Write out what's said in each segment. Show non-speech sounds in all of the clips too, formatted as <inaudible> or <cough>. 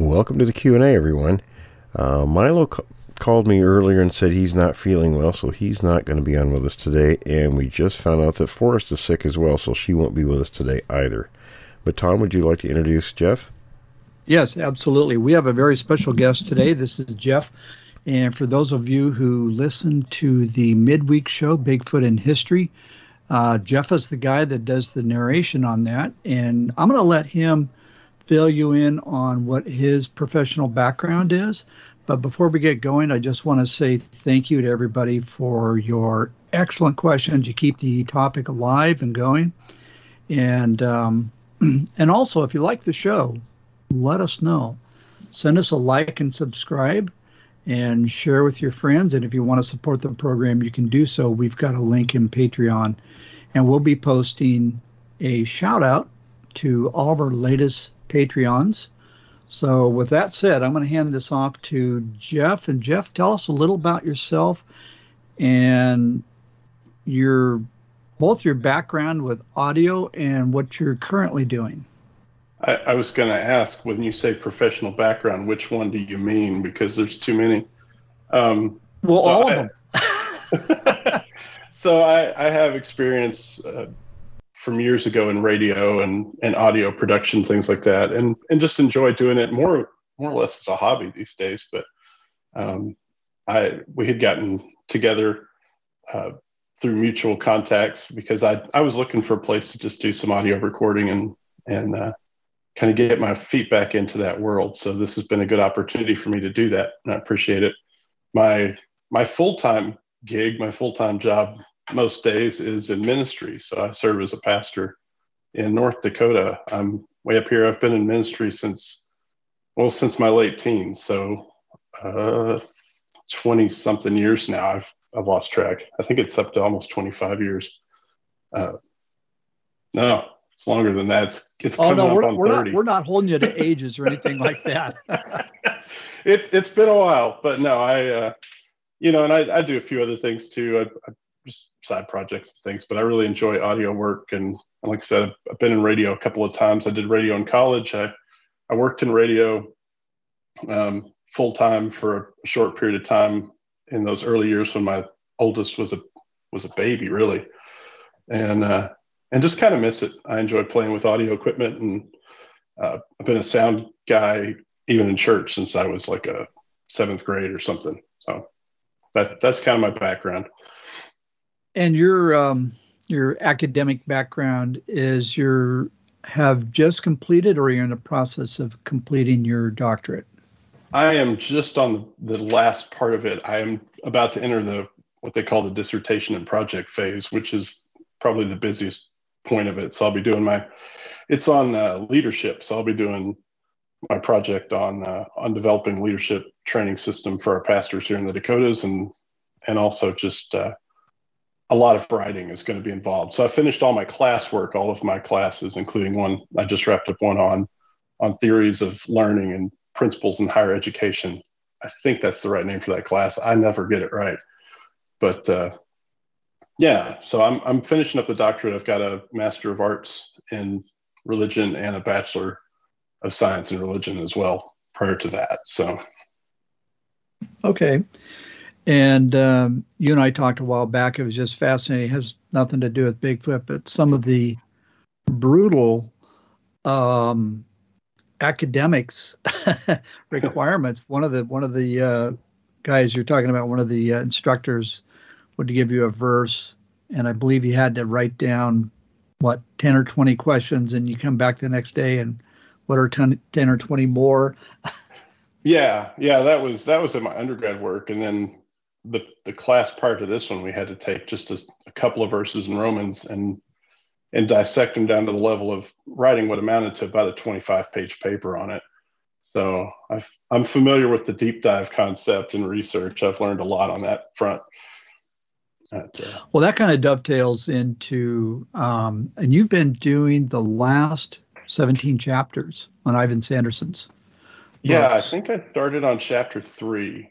Welcome to the Q&A, everyone. Uh, Milo called me earlier and said he's not feeling well, so he's not going to be on with us today. And we just found out that Forrest is sick as well, so she won't be with us today either. But Tom, would you like to introduce Jeff? Yes, absolutely. We have a very special guest today. This is Jeff. And for those of you who listen to the midweek show, Bigfoot in History, uh, Jeff is the guy that does the narration on that. And I'm going to let him fill you in on what his professional background is. But before we get going, I just want to say thank you to everybody for your excellent questions. You keep the topic alive and going. And um, <clears throat> and also, if you like the show, let us know. Send us a like and subscribe and share with your friends. And if you want to support the program, you can do so. We've got a link in Patreon, and we'll be posting a shout out to all of our latest Patreons. So, with that said, I'm going to hand this off to Jeff. And Jeff, tell us a little about yourself and your both your background with audio and what you're currently doing. I, I was going to ask when you say professional background, which one do you mean? Because there's too many. Um, well, so all I, of them. <laughs> so I, I have experience uh, from years ago in radio and, and audio production, things like that, and and just enjoy doing it more more or less as a hobby these days. But um, I we had gotten together uh, through mutual contacts because I I was looking for a place to just do some audio recording and and uh, kind of get my feet back into that world. So this has been a good opportunity for me to do that, and I appreciate it. My my full time gig, my full time job most days is in ministry. So I serve as a pastor in North Dakota. I'm way up here. I've been in ministry since well since my late teens. So uh, 20 something years now. I've I've lost track. I think it's up to almost 25 years. Uh, no, it's longer than that. It's, it's oh coming no, up we're, on we're 30. not we're not holding you to ages or anything like that. <laughs> <laughs> it, it's been a while, but no, I, uh, you know, and I, I do a few other things too. I, I just side projects and things, but I really enjoy audio work. And like I said, I've been in radio a couple of times. I did radio in college. I, I worked in radio um, full time for a short period of time in those early years when my oldest was a was a baby, really, and uh, and just kind of miss it. I enjoy playing with audio equipment, and uh, I've been a sound guy even in church since I was like a seventh grade or something. So that that's kind of my background. And your um, your academic background is you have just completed or you're in the process of completing your doctorate. I am just on the, last part of it. I am about to enter the what they call the dissertation and project phase, which is probably the busiest point of it. So I'll be doing my it's on uh, leadership. So I'll be doing my project on uh, on developing leadership training system for our pastors here in the Dakotas, and and also just uh, a lot of writing is going to be involved. So I finished all my classwork, all of my classes, including one I just wrapped up one on on theories of learning and principles in higher education. I think that's the right name for that class. I never get it right, but uh, yeah. So I'm I'm finishing up the doctorate. I've got a master of arts in religion and a bachelor of science in religion as well. Prior to that, so Okay. And um, you and I talked a while back. It was just fascinating. It has nothing to do with Bigfoot, but some of the brutal um, academics <laughs> requirements. One of the one of the uh, guys you're talking about, one of the uh, instructors, would give you a verse, and I believe you had to write down what ten or twenty questions, and you come back the next day and what are 10, 10 or twenty more. <laughs> yeah, yeah. That was that was in my undergrad work, and then the the class prior to this one we had to take just a, a couple of verses in Romans and and dissect them down to the level of writing what amounted to about a 25 page paper on it. So i am familiar with the deep dive concept and research. I've learned a lot on that front. But, uh, well, that kind of dovetails into, um, and you've been doing the last 17 chapters on Ivan Sanderson's. Yeah, I think I started on chapter three.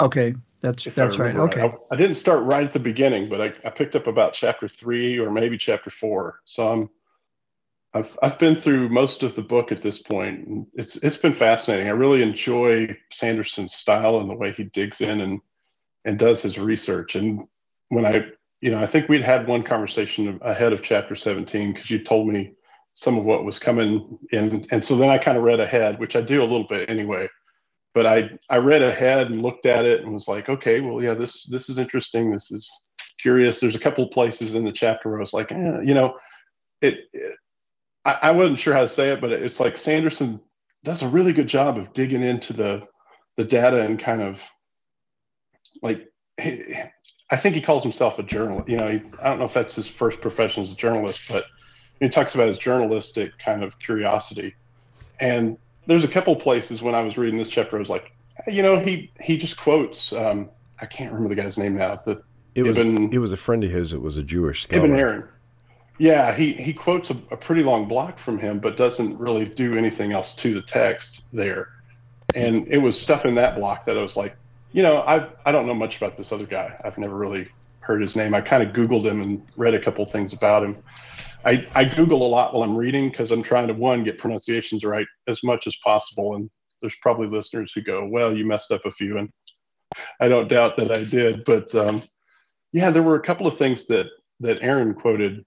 Okay, that's that's right. Okay, I, I, didn't start right at the beginning, but I, I picked up about chapter three or maybe chapter four. So I'm I've I've been through most of the book at this point. It's it's been fascinating. I really enjoy Sanderson's style and the way he digs in and and does his research. And when I you know I think we'd had one conversation ahead of chapter 17 because you told me some of what was coming in, and so then I kind of read ahead, which I do a little bit anyway. But I I read ahead and looked at it and was like, okay, well yeah, this this is interesting. This is curious. There's a couple places in the chapter where I was like, eh, you know, it, it I, I wasn't sure how to say it, but it's like Sanderson does a really good job of digging into the the data and kind of like I think he calls himself a journalist. You know, he, I don't know if that's his first profession as a journalist, but he talks about his journalistic kind of curiosity. And there's a couple places when I was reading this chapter, I was like, you know, he he just quotes. Um, I can't remember the guy's name now. The it was Ibn, it was a friend of his. It was a Jewish scholar. Ibn Aaron. Yeah, he, he quotes a, a, pretty long block from him, but doesn't really do anything else to the text there. And it was stuff in that block that I was like, you know, I I don't know much about this other guy. I've never really heard his name. I kind of Googled him and read a couple things about him. I, I Google a lot while I'm reading because I'm trying to one get pronunciations right as much as possible. And there's probably listeners who go, "Well, you messed up a few," and I don't doubt that I did. But um, yeah, there were a couple of things that that Aaron quoted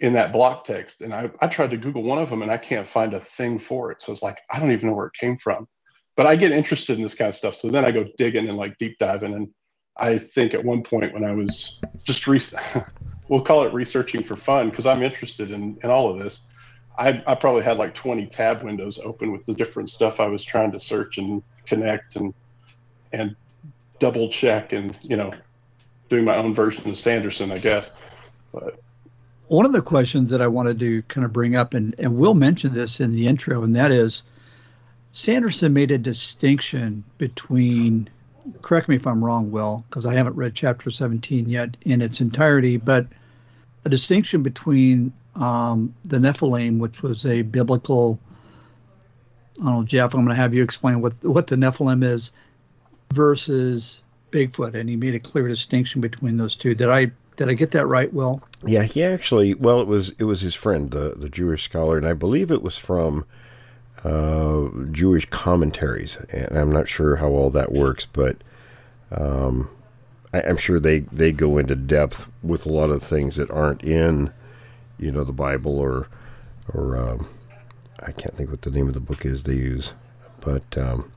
in that block text. And I, I tried to Google one of them and I can't find a thing for it. So it's like, I don't even know where it came from. But I get interested in this kind of stuff. So then I go digging and like deep diving. And I think at one point when I was just, re- <laughs> we'll call it researching for fun because I'm interested in, in all of this. I, I probably had like 20 tab windows open with the different stuff I was trying to search and connect and, and double check and, you know, doing my own version of Sanderson, I guess. But one of the questions that I wanted to kind of bring up, and, and we'll mention this in the intro, and that is Sanderson made a distinction between, correct me if I'm wrong, Will, because I haven't read chapter 17 yet in its entirety, but a distinction between um, the Nephilim, which was a biblical. I don't know, Jeff. I'm going to have you explain what what the Nephilim is versus Bigfoot, and he made a clear distinction between those two. Did I did I get that right, Will? Yeah, he actually. Well, it was it was his friend, the the Jewish scholar, and I believe it was from uh, Jewish commentaries. And I'm not sure how all that works, but um, I, am sure they they go into depth with a lot of things that aren't in, you know, the Bible or or um, I can't think what the name of the book is they use, but. Um,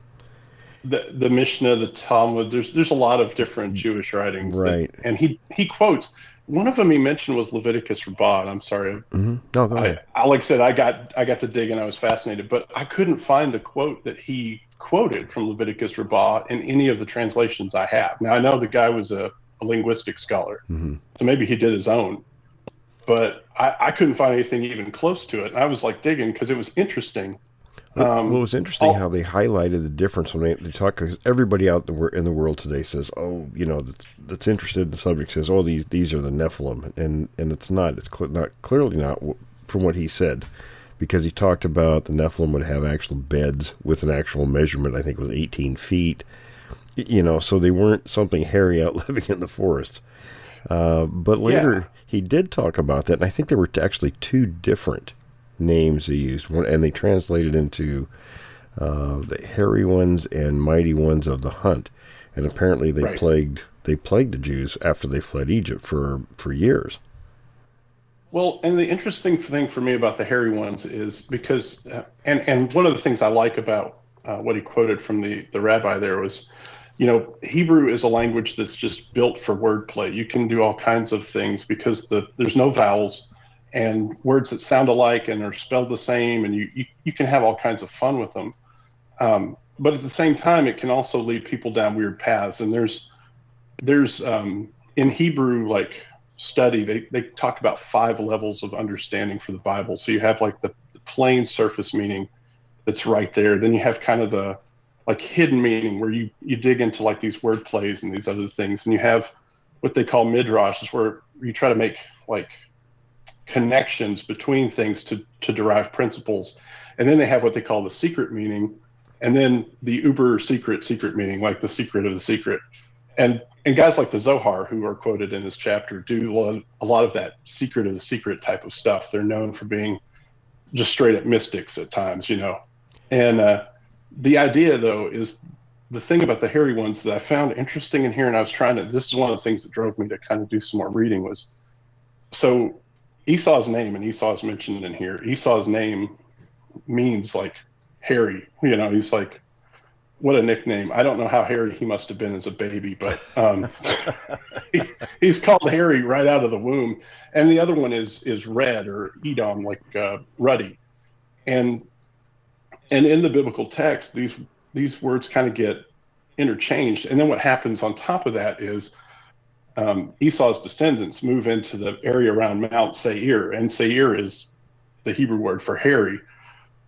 the the Mishnah, the Talmud. There's there's a lot of different Jewish writings, right? That, and he he quotes one of them. He mentioned was Leviticus Rabbah. I'm sorry. Mm-hmm. No, go ahead. I, like I said, I got I got to dig and I was fascinated, but I couldn't find the quote that he quoted from Leviticus Rabbah in any of the translations I have. Now I know the guy was a, a linguistic scholar, mm-hmm. so maybe he did his own, but I, I couldn't find anything even close to it. And I was like digging because it was interesting um, well, it was interesting how they highlighted the difference when they, they talk. Because everybody out in the, in the world today says, "Oh, you know, that's, that's interested in the subject says, oh, these these are the Nephilim," and and it's not. It's cl- not clearly not from what he said, because he talked about the Nephilim would have actual beds with an actual measurement. I think it was 18 feet. You know, so they weren't something hairy out <laughs> living in the forest. Uh, but later yeah. he did talk about that, and I think there were actually two different names they used, and they translated into uh, the hairy ones and mighty ones of the hunt. And apparently, they right. plagued they plagued the Jews after they fled Egypt for for years. Well, and the interesting thing for me about the hairy ones is because, uh, and and one of the things I like about uh, what he quoted from the the rabbi there was, you know, Hebrew is a language that's just built for wordplay. You can do all kinds of things because the there's no vowels and words that sound alike and are spelled the same, and you, you, you can have all kinds of fun with them. Um, but at the same time, it can also lead people down weird paths. And there's there's um, in Hebrew like study, they, they talk about five levels of understanding for the Bible. So you have like the, the plain surface meaning that's right there. Then you have kind of the like hidden meaning where you, you dig into like these word plays and these other things. And you have what they call midrash, is where you try to make like connections between things to, to derive principles. And then they have what they call the secret meaning, and then the uber secret secret meaning, like the secret of the secret. And and guys like the Zohar, who are quoted in this chapter, do a lot, of, that secret of the secret type of stuff. They're known for being just straight up mystics at times, you know. And uh, the idea, though, is the thing about the hairy ones that I found interesting in here, and I was trying to. This is one of the things that drove me to kind of do some more reading. Was so Esau's name, and Esau's mentioned in here. Esau's name means like hairy. You know, he's like what a nickname. I don't know how hairy he must have been as a baby, but um, <laughs> he, he's called Harry right out of the womb. And the other one is is red or Edom, like uh, ruddy. And and in the biblical text, these these words kind of get interchanged. And then what happens on top of that is um, Esau's descendants move into the area around Mount Seir, and Seir is the Hebrew word for hairy,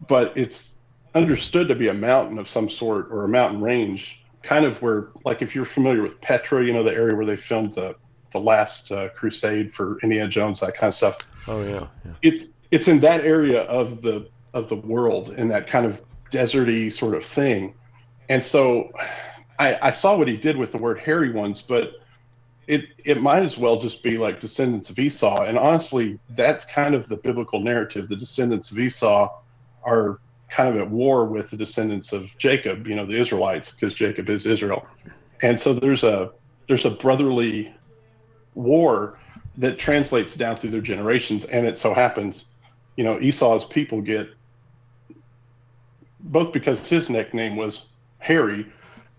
but it's understood to be a mountain of some sort or a mountain range, kind of where, like, if you're familiar with Petra, you know, the area where they filmed the the last uh, crusade for Indiana Jones, that kind of stuff. Oh yeah, yeah. It's it's in that area of the of the world in that kind of deserty sort of thing, and so I, I saw what he did with the word hairy ones, but it it might as well just be like descendants of Esau. And honestly, that's kind of the biblical narrative. The descendants of Esau are kind of at war with the descendants of Jacob, you know, the Israelites, because Jacob is Israel. And so there's a there's a brotherly war that translates down through their generations, and it so happens, you know, Esau's people get both because his nickname was Harry,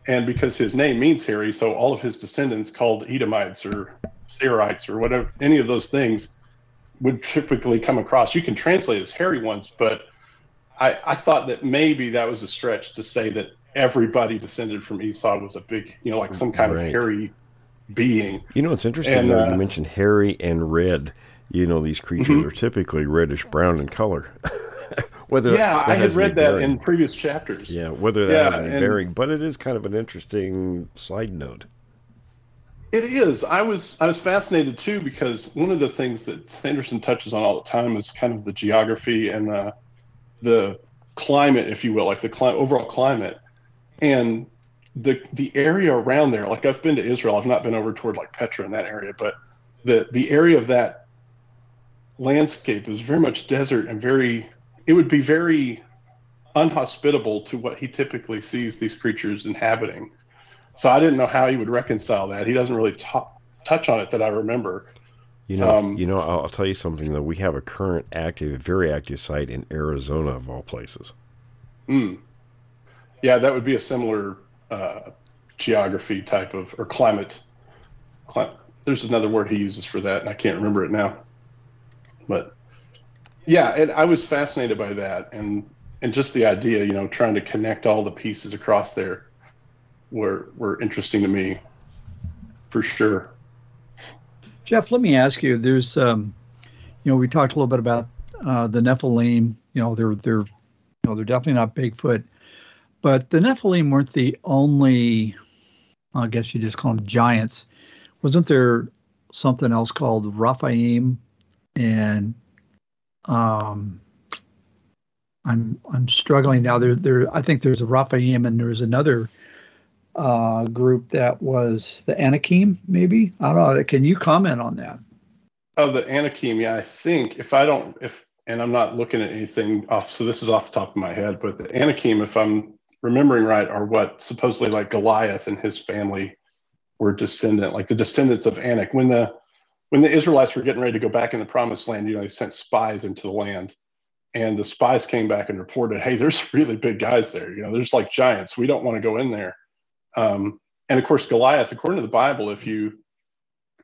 and because his name means hairy, so all of his descendants called Edomites or Seirites or whatever, any of those things would typically come across. You can translate as hairy ones, but I, I thought that maybe that was a stretch to say that everybody descended from Esau was a big, you know, like some kind right. of hairy being. You know, it's interesting and, uh, you mentioned hairy and red. You know, these creatures mm-hmm. are typically reddish brown in color. <laughs> whether yeah, I had read that bearing. in previous chapters. Yeah, whether that yeah, has any and, bearing, but it is kind of an interesting side note. It is. I was I was fascinated too because one of the things that Sanderson touches on all the time is kind of the geography and the the climate, if you will, like the cli- overall climate, and the the area around there. Like I've been to Israel, I've not been over toward like Petra in that area, but the the area of that landscape is very much desert and very. It would be very unhospitable to what he typically sees these creatures inhabiting. So I didn't know how he would reconcile that. He doesn't really talk, touch on it that I remember. You know, um, you know. I'll, I'll, tell you something though. We have a current active, very active site in Arizona, of all places. Hmm. Yeah, that would be a similar uh, geography type of or climate. Climate. There's another word he uses for that, and I can't remember it now. But yeah, and I was fascinated by that, and and just the idea, you know, trying to connect all the pieces across there, were were interesting to me, for sure. Jeff, let me ask you. There's, um, you know, we talked a little bit about uh, the Nephilim. You know, they're they're, you know, they're definitely not Bigfoot, but the Nephilim weren't the only. I guess you just call them giants. Wasn't there something else called Rephaim and um, I'm I'm struggling now. There there I think there's a Rephaim and there's another uh, group that was the Anakim, maybe. I don't know. Can you comment on that? Oh, the Anakim. Yeah, I think if I don't, if and I'm not looking at anything off, so this is off the top of my head, but the Anakim, if I'm remembering right, are what supposedly like Goliath and his family were descendant, like the descendants of Anak. When the when the Israelites were getting ready to go back in the promised land, you know, they sent spies into the land. And the spies came back and reported, hey, there's <laughs> really big guys there. You know, there's like giants. We don't want to go in there. Um, and of course, Goliath, according to the Bible, if you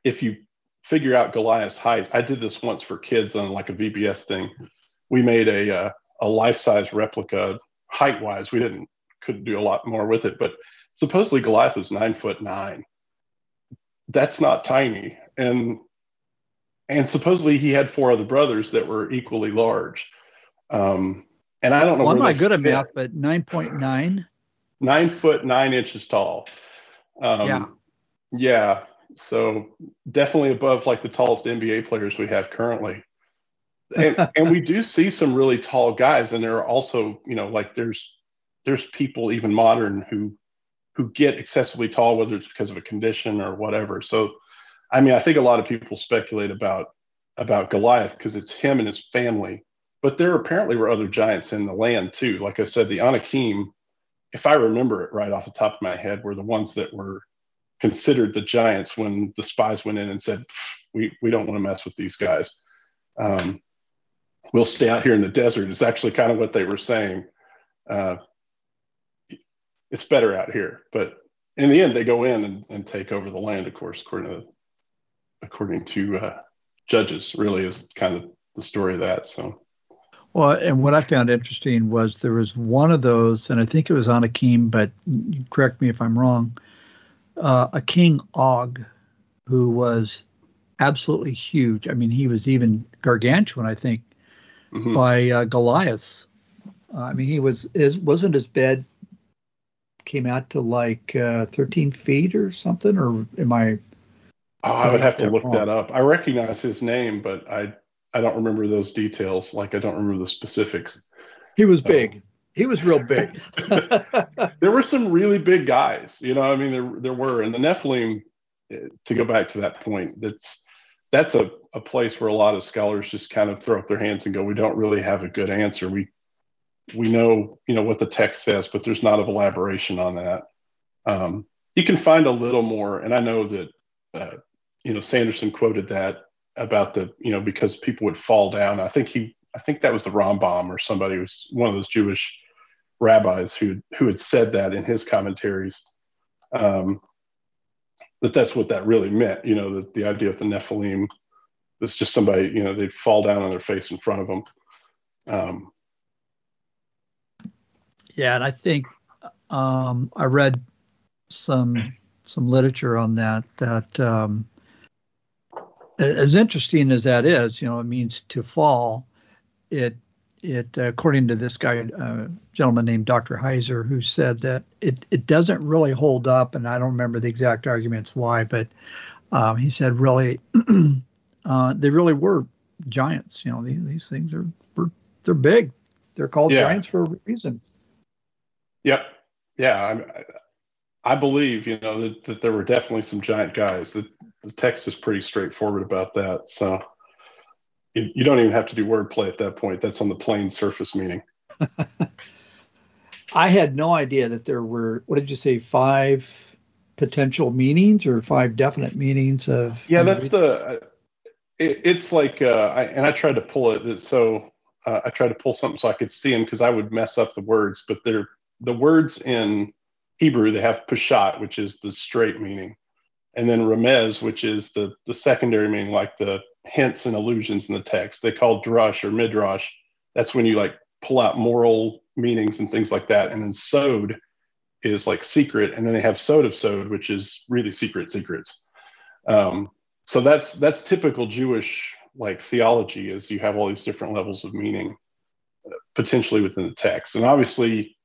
if you figure out Goliath's height, I did this once for kids on like a VBS thing. We made a uh, a life size replica height wise. We didn't couldn't do a lot more with it, but supposedly Goliath was nine foot nine. That's not tiny, and and supposedly he had four other brothers that were equally large. Um, and I don't know. Well, I'm not good at math, but 9.9. Nine foot nine inches tall. Um, Yeah. Yeah. So definitely above like the tallest NBA players we have currently. And, <laughs> and we do see some really tall guys, and there are also, you know, like there's there's people even modern who who get excessively tall, whether it's because of a condition or whatever. So, I mean, I think a lot of people speculate about about Goliath because it's him and his family, but there apparently were other giants in the land too. Like I said, the Anakim, if I remember it right off the top of my head, were the ones that were considered the giants when the spies went in and said, "We we don't want to mess with these guys. Um, we'll stay out here in the desert." Is actually kind of what they were saying. Uh, it's better out here, but in the end, they go in and, and take over the land. Of course, according to according to uh, judges, really is kind of the story of that. So. Well, and what I found interesting was there was one of those, and I think it was on Anakim, but correct me if I'm wrong, uh, a King Og, who was absolutely huge. I mean, he was even gargantuan, I think, Mhm. by uh, Goliath. Uh, I mean, he was is wasn't his bed came out to like uh, 13 feet or something, or am I? Oh, I would have to look that up. I recognize his name, but I I don't remember those details. Like I don't remember the specifics. He was big. He was real <laughs> big. There were some really big guys, you know. I mean, there there were, and the Nephilim. To go back to that point, that's that's a, a place where a lot of scholars just kind of throw up their hands and go, "We don't really have a good answer. We we know you know what the text says, but there's not of elaboration on that." Um, you can find a little more, and I know that uh, you know Sanderson quoted that about the you know because people would fall down. I think he I think that was the Rambam or somebody was one of those Jewish rabbis who who had said that in his commentaries. Um, that that's what that really meant. You know that the idea of the Nephilim was just somebody you know they'd fall down on their face in front of them. Um, Yeah, and I think um, I read some some literature on that. That um, as interesting as that is, you know, it means to fall. It it according to this guy, uh, gentleman named Dr. Heiser, who said that it it doesn't really hold up, and I don't remember the exact arguments why, but um, he said really <clears throat> uh, they really were giants. You know, these, these things are were, they're big. They're called Yeah. giants for a reason. Yep. Yeah. I, I believe, you know, that, that there were definitely some giant guys. The, the text is pretty straightforward about that. So you, you don't even have to do wordplay at that point. That's on the plain surface meaning. <laughs> I had no idea that there were, what did you say, five potential meanings or five definite meanings of. Yeah, that's the. uh, It, it's like, uh, I, and I tried to pull it. So uh, I tried to pull something so I could see them because I would mess up the words. But they're the words in Hebrew. They have pashat, which is the straight meaning, and then remez, which is the the secondary meaning, like the hints and allusions in the text. They call drush or midrash. That's when you like pull out moral meanings and things like that. And then sod is like secret, and then they have sod of sod, which is really secret secrets. Um, so that's that's typical Jewish like theology is you have all these different levels of meaning uh, potentially within the text, and obviously,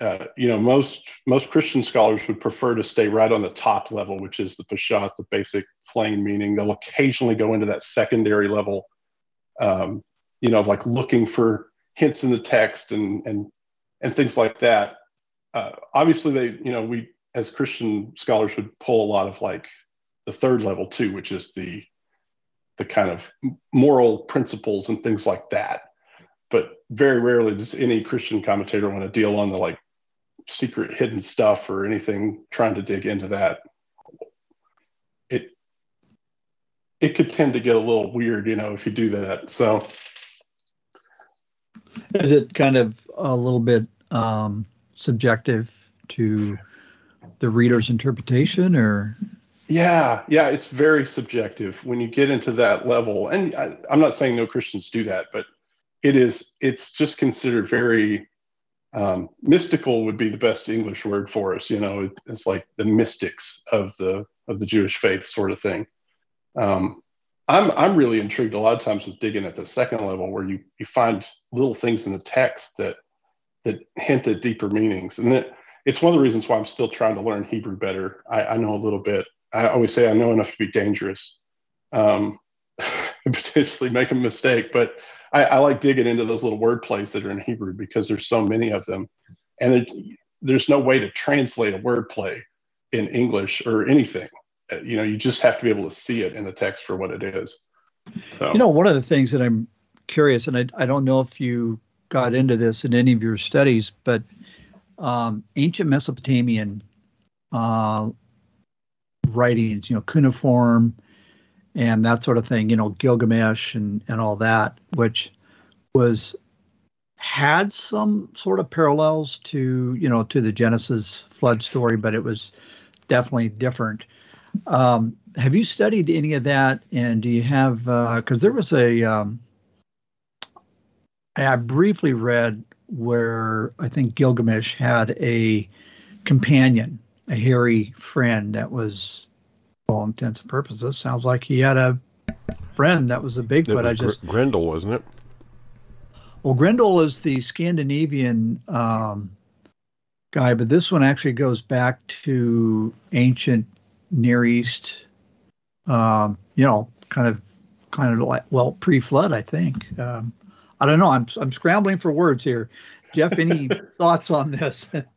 uh, you know, most most Christian scholars would prefer to stay right on the top level, which is the pashat, the basic plain meaning. They'll occasionally go into that secondary level, um, you know, of like looking for hints in the text and and and things like that. Uh, obviously, they you know we as Christian scholars would pull a lot of like the third level too, which is the the kind of moral principles and things like that. But very rarely does any Christian commentator want to deal on the like secret hidden stuff or anything trying to dig into that. It it could tend to get a little weird, you know, if you do that. So Is it kind of a little bit um, subjective to the reader's interpretation or? Yeah, yeah, it's very subjective when you get into that level. And I, I'm not saying no Christians do that, but it is. It's just considered very um, mystical. Would be the best English word for us. You know, it's like the mystics of the of the Jewish faith, sort of thing. Um, I'm I'm really intrigued a lot of times with digging at the second level where you you find little things in the text that that hint at deeper meanings, and it, it's one of the reasons why I'm still trying to learn Hebrew better. I, I know a little bit. I always say I know enough to be dangerous, um, <laughs> potentially make a mistake, but I, I, like digging into those little word plays that are in Hebrew because there's so many of them, and it, there's no way to translate a word play in English or anything. Uh, you know, you just have to be able to see it in the text for what it is. So, you know, one of the things that I'm curious, and I, I don't know if you got into this in any of your studies, but um, ancient Mesopotamian uh, writings, you know, cuneiform and that sort of thing, you know, Gilgamesh and, and all that, which was had some sort of parallels to, you know, to the Genesis flood story, but it was definitely different. Um, have you studied any of that? And do you have, because uh, there was a, um, I briefly read where I think Gilgamesh had a companion, a hairy friend that was, all intents and purposes, sounds like he had a friend that was a Bigfoot. Was I just Gr- Grendel, wasn't it? Well, Grendel is the Scandinavian um, guy, but this one actually goes back to ancient Near East. Um, you know, kind of, kind of like well pre-flood, I think. Um, I don't know. I'm I'm scrambling for words here. Jeff, any <laughs> thoughts on this? <laughs>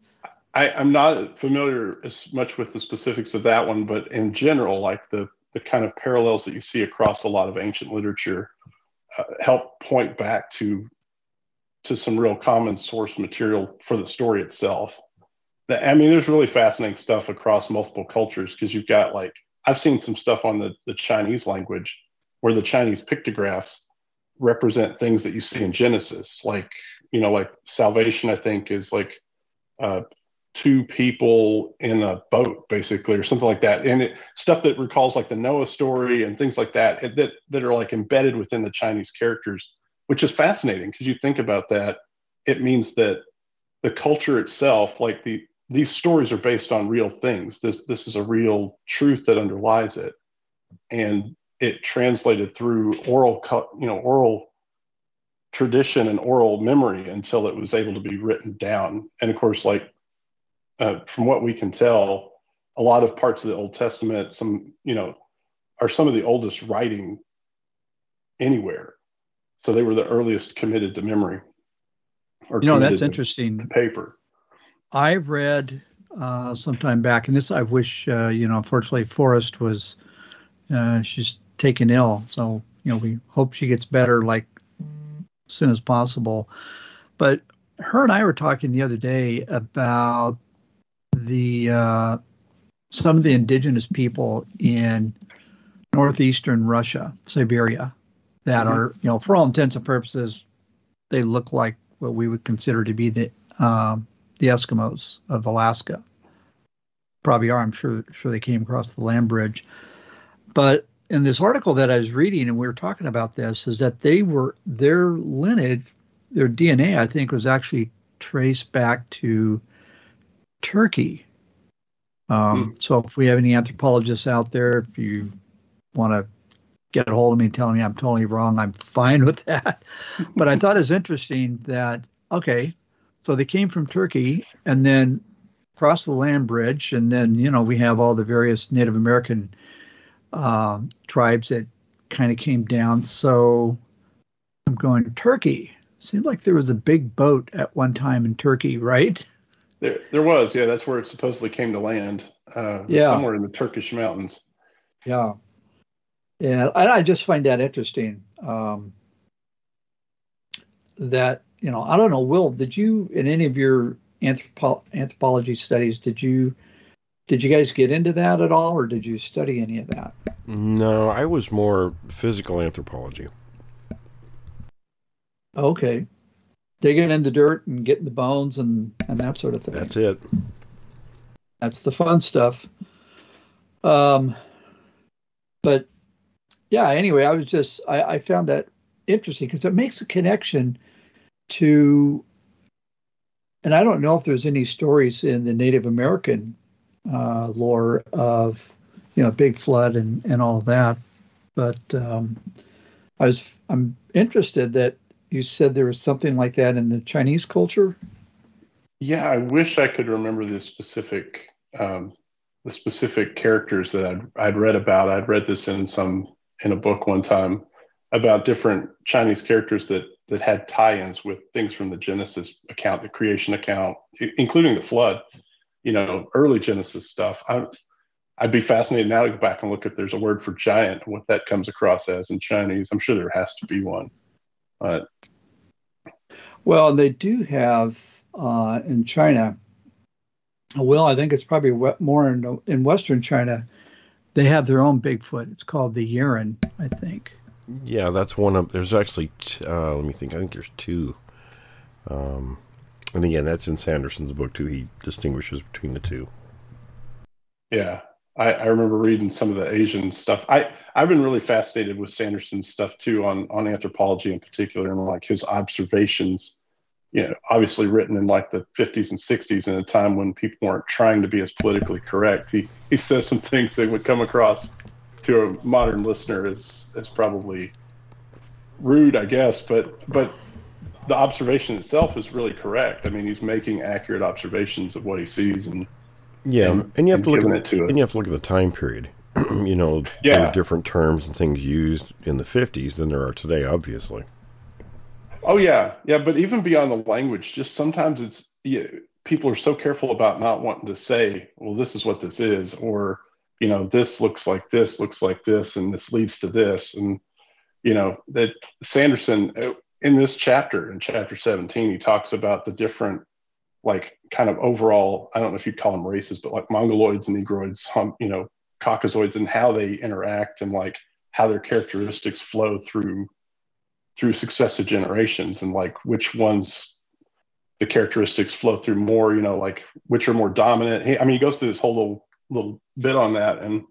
I, I'm not familiar as much with the specifics of that one, but in general, like the the kind of parallels that you see across a lot of ancient literature uh, help point back to to some real common source material for the story itself. I mean, there's really fascinating stuff across multiple cultures because you've got like I've seen some stuff on the, the Chinese language where the Chinese pictographs represent things that you see in Genesis, like you know, like salvation. I think is like uh, two people in a boat, basically, or something like that, and it, stuff that recalls like the Noah story and things like that that that are like embedded within the Chinese characters, which is fascinating because you think about that. It means that the culture itself, like the these stories are based on real things. This this is a real truth that underlies it, and it translated through oral, you know, oral tradition and oral memory until it was able to be written down. And of course, like uh, from what we can tell, a lot of parts of the Old Testament, some you know, are some of the oldest writing anywhere. So they were the earliest committed to memory. Or you know, that's interesting. To paper. I've read uh, sometime back, and this I wish uh, you know. Unfortunately, Forrest was uh, she's taken ill, so you know we hope she gets better like soon as possible. But her and I were talking the other day about the uh, some of the indigenous people in northeastern Russia, Siberia, that mm-hmm. are you know for all intents and purposes, they look like what we would consider to be the um, the Eskimos of Alaska. Probably are. I'm sure sure they came across the land bridge. But in this article that I was reading, and we were talking about this, is that they were their lineage, their DNA, I think, was actually traced back to Turkey. Um, hmm. So if we have any anthropologists out there, if you want to get a hold of me and tell me I'm totally wrong, I'm fine with that. <laughs> but I thought it was interesting that okay, so they came from Turkey and then crossed the land bridge, and then you know we have all the various Native American uh, tribes that kind of came down. So I'm going Turkey. Seemed like there was a big boat at one time in Turkey, right? <laughs> There, there was. Yeah, that's where it supposedly came to land. Uh, yeah, somewhere in the Turkish mountains. Yeah, yeah. And I just find that interesting. Um, that you know, I don't know, Will, did you in any of your anthropo- anthropology studies did you did you guys get into that at all or did you study any of that? No, I was more physical anthropology. Okay. Digging in the dirt and getting the bones and and that sort of thing. That's it. That's the fun stuff. Um but yeah, anyway, I was just I, I found that interesting because it makes a connection to, and I don't know if there's any stories in the Native American uh, lore of, you know, big flood and, and all that, but um, I was I'm interested that you said there was something like that in the Chinese culture. Yeah, I wish I could remember the specific um, the specific characters that I'd, I'd read about. I'd read this in some in a book one time about different Chinese characters that that had tie-ins with things from the Genesis account, the creation account, including the flood. You know, early Genesis stuff. I, I'd be fascinated now to go back and look if there's a word for giant, what that comes across as in Chinese. I'm sure there has to be one. But well, they do have uh, in China. Well, I think it's probably more in in Western China. They have their own Bigfoot. It's called the Yeren, I think. Yeah, that's one of. There's actually. Uh, let me think. I think there's two. Um, and again, that's in Sanderson's book too. He distinguishes between the two. Yeah, I, I, remember reading some of the Asian stuff. I I've been really fascinated with Sanderson's stuff too on on anthropology in particular and like his observations. You know, obviously written in like the 50s and 60s in a time when people weren't trying to be as politically correct. He he says some things that would come across to a modern listener as as probably rude, I guess, but but the observation itself is really correct. I mean, he's making accurate observations of what he sees and yeah, and, and you have to look at and you have to look at the time period. <clears throat> you know, yeah. there are different terms and things used in the 50s than there are today, obviously. Oh yeah, yeah, but even beyond the language, just sometimes it's yeah, people are so careful about not wanting to say, "Well, this is what this is," or you know, this looks like this, looks like this, and this leads to this, and you know that Sanderson uh, in this chapter, in chapter 17, he talks about the different like kind of overall, I don't know if you'd call them races, but like mongoloids and negroids, um, you know, caucasoids and how they interact and like how their characteristics flow through through successive generations and like which ones the characteristics flow through more, you know, like which are more dominant. I mean, he goes through this whole little, little bit on that. And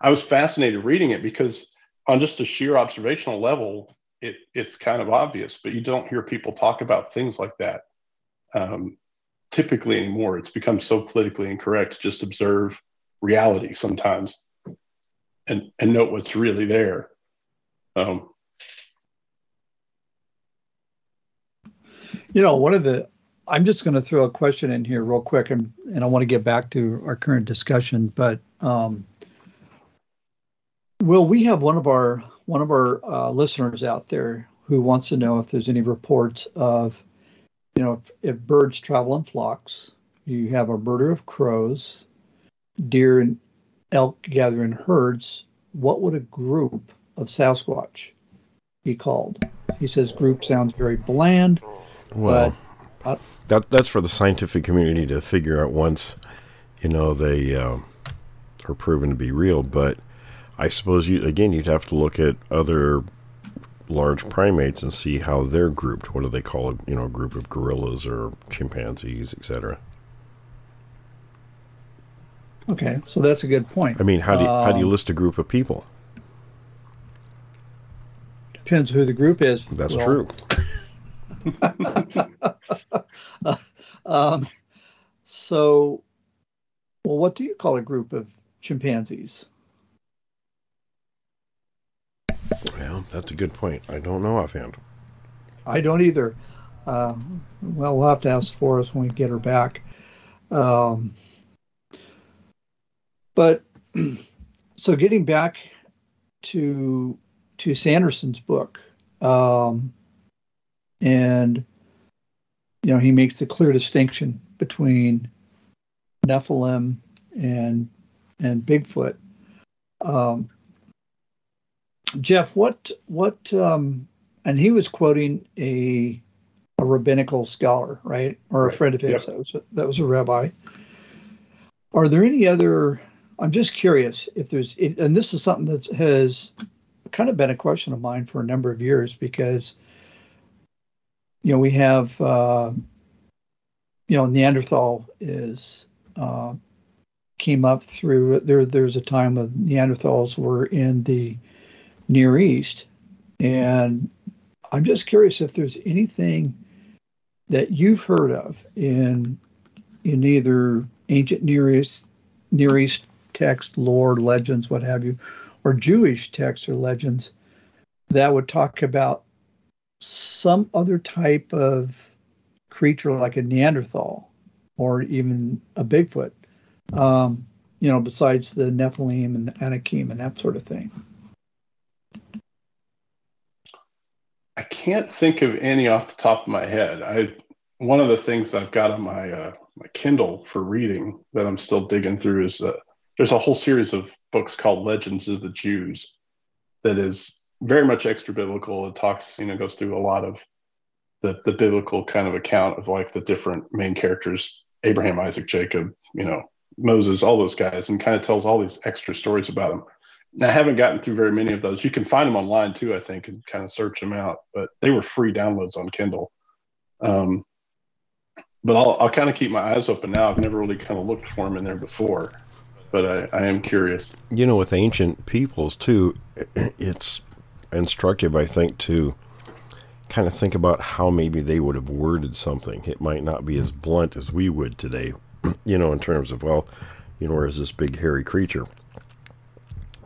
I was fascinated reading it because on just a sheer observational level, it, it's kind of obvious, but you don't hear people talk about things like that. Um, typically anymore. It's become so politically incorrect to just observe reality sometimes and, and note what's really there. Um, you know, one of the, I'm just going to throw a question in here real quick, and, and I want to get back to our current discussion. But um, Will, we have one of our one of our uh, listeners out there who wants to know if there's any reports of you know, if, if birds travel in flocks, you have a murder of crows, deer and elk gather in herds, what would a group of Sasquatch be called? He says group sounds very bland. Well, but, uh, that that's for the scientific community to figure out once, you know, they uh, are proven to be real. But I suppose you again you'd have to look at other large primates and see how they're grouped. What do they call a you know a group of gorillas or chimpanzees, etc. Okay, so that's a good point. I mean, how do you, um, how do you um, list a group of people? Depends who the group is. That's well, true. <laughs> um, so, well, what do you call a group of chimpanzees? Well, that's a good point. I don't know offhand. I don't either. Uh, well, we'll have to ask Forrest when we get her back. Um, but <clears throat> so getting back to to Sanderson's book, um, and you know he makes the clear distinction between Nephilim and and Bigfoot. Um, Jeff, what what um, and he was quoting a a rabbinical scholar, right, or a friend of his yep. that was a, that was a rabbi. Are there any other? I'm just curious if there's, and this is something that has kind of been a question of mine for a number of years because you know we have uh, you know Neanderthal is uh, came up through there. There's a time when Neanderthals were in the Near East. And I'm just curious if there's anything that you've heard of in in either ancient Near East, Near East text, lore, legends, what have you, or Jewish texts or legends that would talk about some other type of creature like a Neanderthal or even a Bigfoot, um, you know, besides the Nephilim and the Anakim and that sort of thing. Can't think of any off the top of my head. I one of the things I've got on my uh, my Kindle for reading that I'm still digging through is that there's a whole series of books called Legends of the Jews that is very much extra biblical. It talks, you know, goes through a lot of the the biblical kind of account of like the different main characters, Abraham, Isaac, Jacob, you know, Moses, all those guys, and kind of tells all these extra stories about them. I haven't gotten through very many of those. You can find them online too, I think, and kind of search them out. But they were free downloads on Kindle. Um, but I'll, I'll kind of keep my eyes open now. I've never really kind of looked for them in there before, but I, I am curious. You know, with ancient peoples too, <clears throat> it's instructive, I think, to kind of think about how maybe they would have worded something. It might not be as blunt as we would today, <clears throat> you know, in terms of, well, you know, where's this big hairy creature?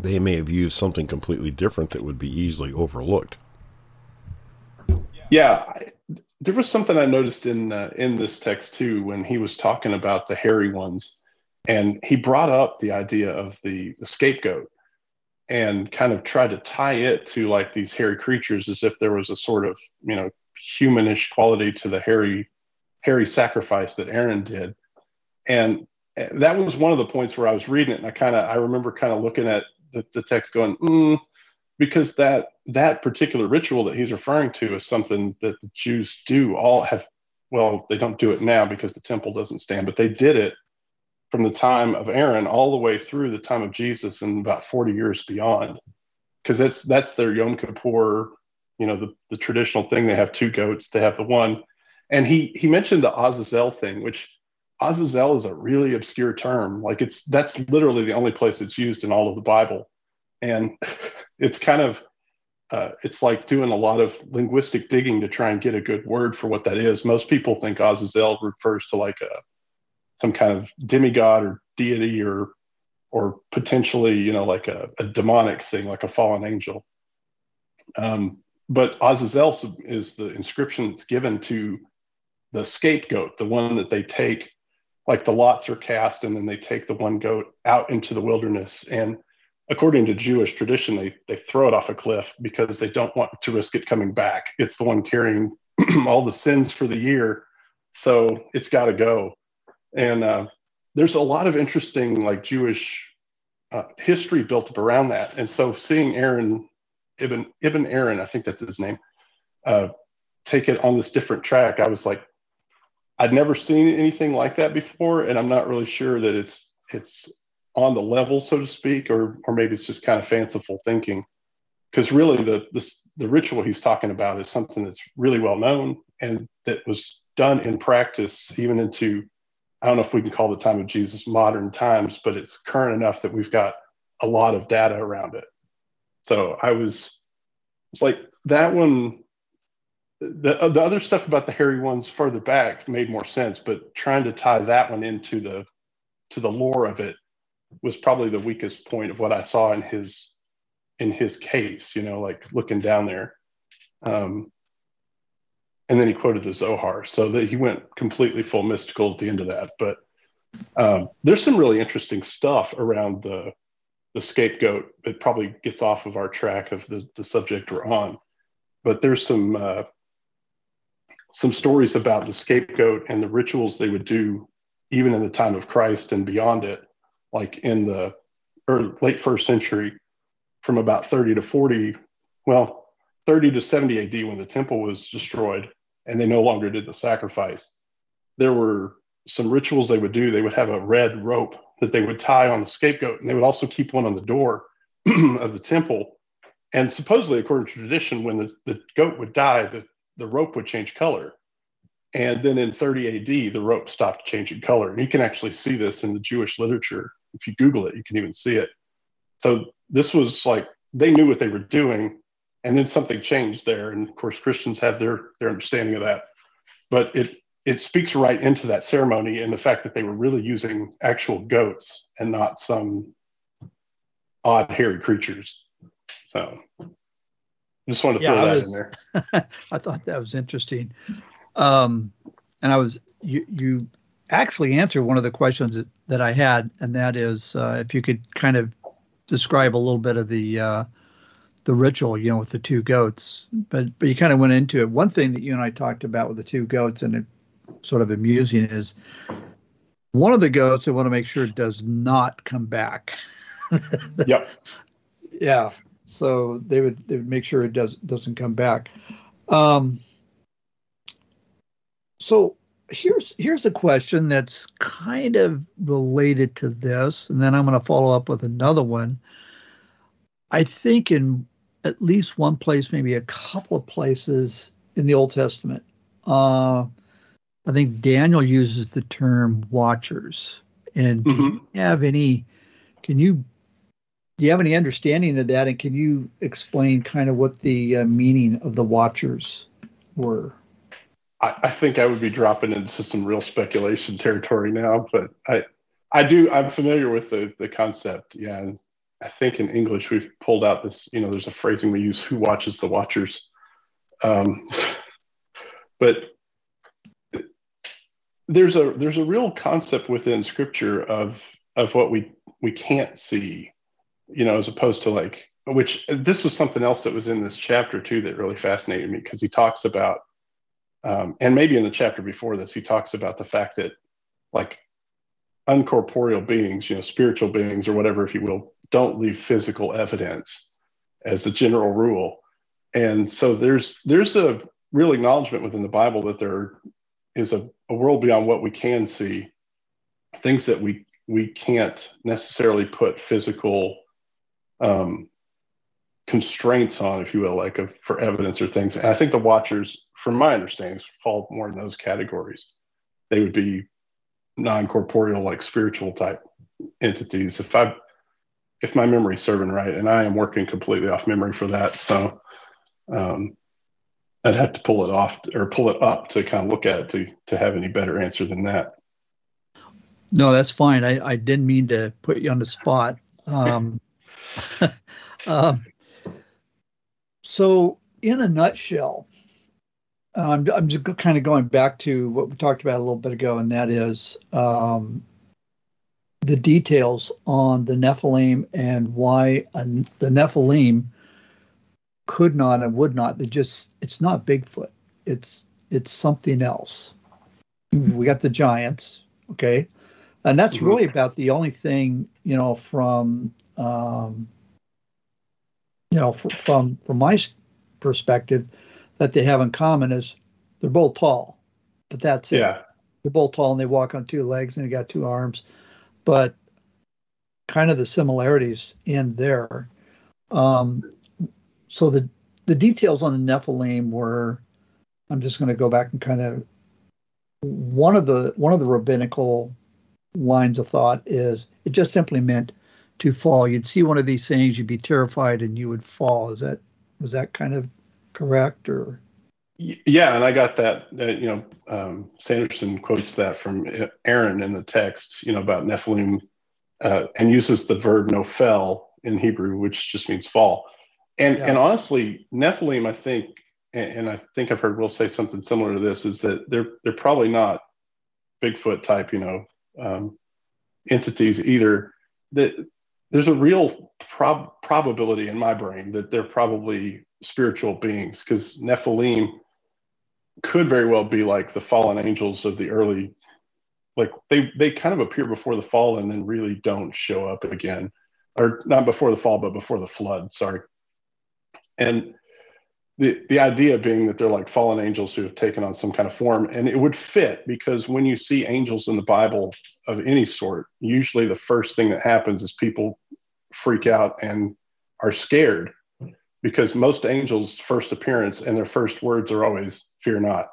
They may have used something completely different that would be easily overlooked. Yeah, there was something I noticed in uh, in this text too when he was talking about the hairy ones, and he brought up the idea of the, the scapegoat and kind of tried to tie it to like these hairy creatures as if there was a sort of you know humanish quality to the hairy hairy sacrifice that Aaron did, and uh, that was one of the points where I was reading it and I kind of I remember kind of looking at the, the text going, mm, because that that particular ritual that he's referring to is something that the Jews do all have. Well, they don't do it now because the temple doesn't stand, but they did it from the time of Aaron all the way through the time of Jesus and about 40 years beyond. Because that's that's their Yom Kippur, you know, the, the traditional thing. They have two goats, they have the one. And he he mentioned the Azazel thing, which Azazel is a really obscure term. Like it's that's literally the only place it's used in all of the Bible, and <laughs> it's kind of uh, it's like doing a lot of linguistic digging to try and get a good word for what that is. Most people think Azazel refers to like a some kind of demigod or deity or or potentially you know like a, a demonic thing like a fallen angel. Um, but Azazel is the inscription that's given to the scapegoat, the one that they take like the lots are cast and then they take the one goat out into the wilderness. And according to jewish tradition they, they throw it off a cliff because they don't want to risk it coming back. It's the one carrying <clears throat> all the sins for the year. So it's got to go. And uh, there's a lot of interesting like jewish uh, history built up around that. And so seeing aaron ibn ibn aaron i think that's his name uh, take it on this different track i was like I'd never seen anything like that before, and I'm not really sure that it's it's on the level, so to speak, or or maybe it's just kind of fanciful thinking. Because really, the this, the ritual he's talking about is something that's really well known and that was done in practice, even into I don't know if we can call the time of Jesus modern times, but it's current enough that we've got a lot of data around it. So I was, it's like that one the uh, the other stuff about the hairy ones further back made more sense, but trying to tie that one into the to the lore of it was probably the weakest point of what I saw in his in his case. You know, like looking down there, um, and then he quoted the Zohar, so that he went completely full mystical at the end of that. But um, there's some really interesting stuff around the the scapegoat. It probably gets off of our track of the the subject we're on, but there's some uh, some stories about the scapegoat and the rituals they would do even in the time of Christ and beyond it, like in the early, late first century, from about 30 to 40, well, 30 to 70 AD when the temple was destroyed and they no longer did the sacrifice. There were some rituals they would do. They would have a red rope that they would tie on the scapegoat, and they would also keep one on the door <clears throat> of the temple. And supposedly, according to tradition, when the, the goat would die, the the rope would change color. And then in 30 AD, the rope stopped changing color. And you can actually see this in the Jewish literature. If you Google it, you can even see it. So this was like they knew what they were doing, and then something changed there. And of course, Christians have their their understanding of that. But it it speaks right into that ceremony and the fact that they were really using actual goats and not some odd hairy creatures. So just wanted to Yeah, throw I that was- in there. <laughs> I thought that was interesting. Um, and I was you you actually answered one of the questions that, that I had, and that is uh, if you could kind of describe a little bit of the uh, the ritual, you know, with the two goats. But but you kind of went into it. One thing that you and I talked about with the two goats, and it sort of amusing is one of the goats I want to make sure does not come back. <laughs> Yep. Yeah. So they would they would make sure it does doesn't come back. Um, so here's here's a question that's kind of related to this, and then I'm going to follow up with another one. I think in at least one place, maybe a couple of places in the Old Testament, uh, I think Daniel uses the term watchers. And do Mhm. you have any? Can you do you have any understanding of that? And can you explain kind of what the uh, meaning of the watchers were? I, I think I would be dropping into some real speculation territory now, but I, I do. I'm familiar with the the concept. Yeah, and I think in English we've pulled out this. You know, there's a phrasing we use: "Who watches the watchers?" Um, <laughs> but there's a there's a real concept within Scripture of of what we we can't see. You know, as opposed to like which this was something else that was in this chapter too that really fascinated me because he talks about um, and maybe in the chapter before this, he talks about the fact that like uncorporeal beings, you know, spiritual beings or whatever, if you will, don't leave physical evidence as a general rule. And so there's there's a real acknowledgement within the Bible that there is a, a world beyond what we can see, things that we we can't necessarily put physical um, constraints on, if you will, like a, for evidence or things. And I think the Watchers, from my understanding, fall more in those categories. They would be non-corporeal, like spiritual type entities. If I, if my memory's serving right, and I am working completely off memory for that, so um, I'd have to pull it off or pull it up to kind of look at it to to have any better answer than that. No, that's fine. I, I didn't mean to put you on the spot. Um, <laughs> um, so, in a nutshell, I'm, I'm just kind of going back to what we talked about a little bit ago, and that is um, the details on the Nephilim and why a, the Nephilim could not and would not. They just, it's not Bigfoot. It's it's something else. We got the giants, okay, and that's Mhm. really about the only thing you know from um, you know fr- from from my perspective that they have in common is they're both tall, but that's it. Yeah, They're both tall and they walk on two legs and they got two arms, but kind of the similarities in there. Um, so the the details on the Nephilim were, I'm just going to go back and kind of one of the one of the rabbinical lines of thought is it just simply meant to fall. You'd see one of these things, you'd be terrified, and you would fall. Is that was that kind of correct or? Yeah, and I got that. Uh, you know, um, Sanderson quotes that from Aaron in the text. You know about Nephilim, uh, and uses the verb "nophel" in Hebrew, which just means fall. And Yeah. and honestly, Nephilim, I think, and, and I think I've heard Will say something similar to this, is that they're they're probably not Bigfoot type, you know, um, entities either. That there's a real prob- probability in my brain that they're probably spiritual beings because Nephilim could very well be like the fallen angels of the early like they they kind of appear before the fall and then really don't show up again or not before the fall but before the flood sorry and the the idea being that they're like fallen angels who have taken on some kind of form and it would fit because when you see angels in the bible of any sort usually the first thing that happens is people freak out and are scared because most angels first appearance and their first words are always fear not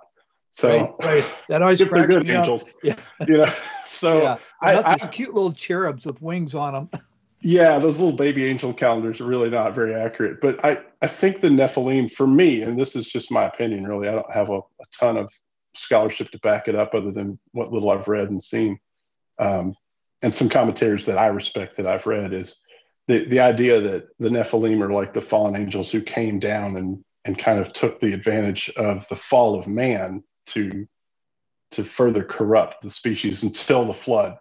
so Right, right. That always <laughs> if they're good me up. angels Yeah. you know so yeah, I- I- these cute little cherubs with wings on them. <laughs> Yeah, those little baby angel calendars are really not very accurate. But I, I think the Nephilim, for me, and this is just my opinion, really, I don't have a, a ton of scholarship to back it up other than what little I've read and seen. Um, and some commentators that I respect that I've read is the the idea that the Nephilim are like the fallen angels who came down and and kind of took the advantage of the fall of man to to further corrupt the species until the flood.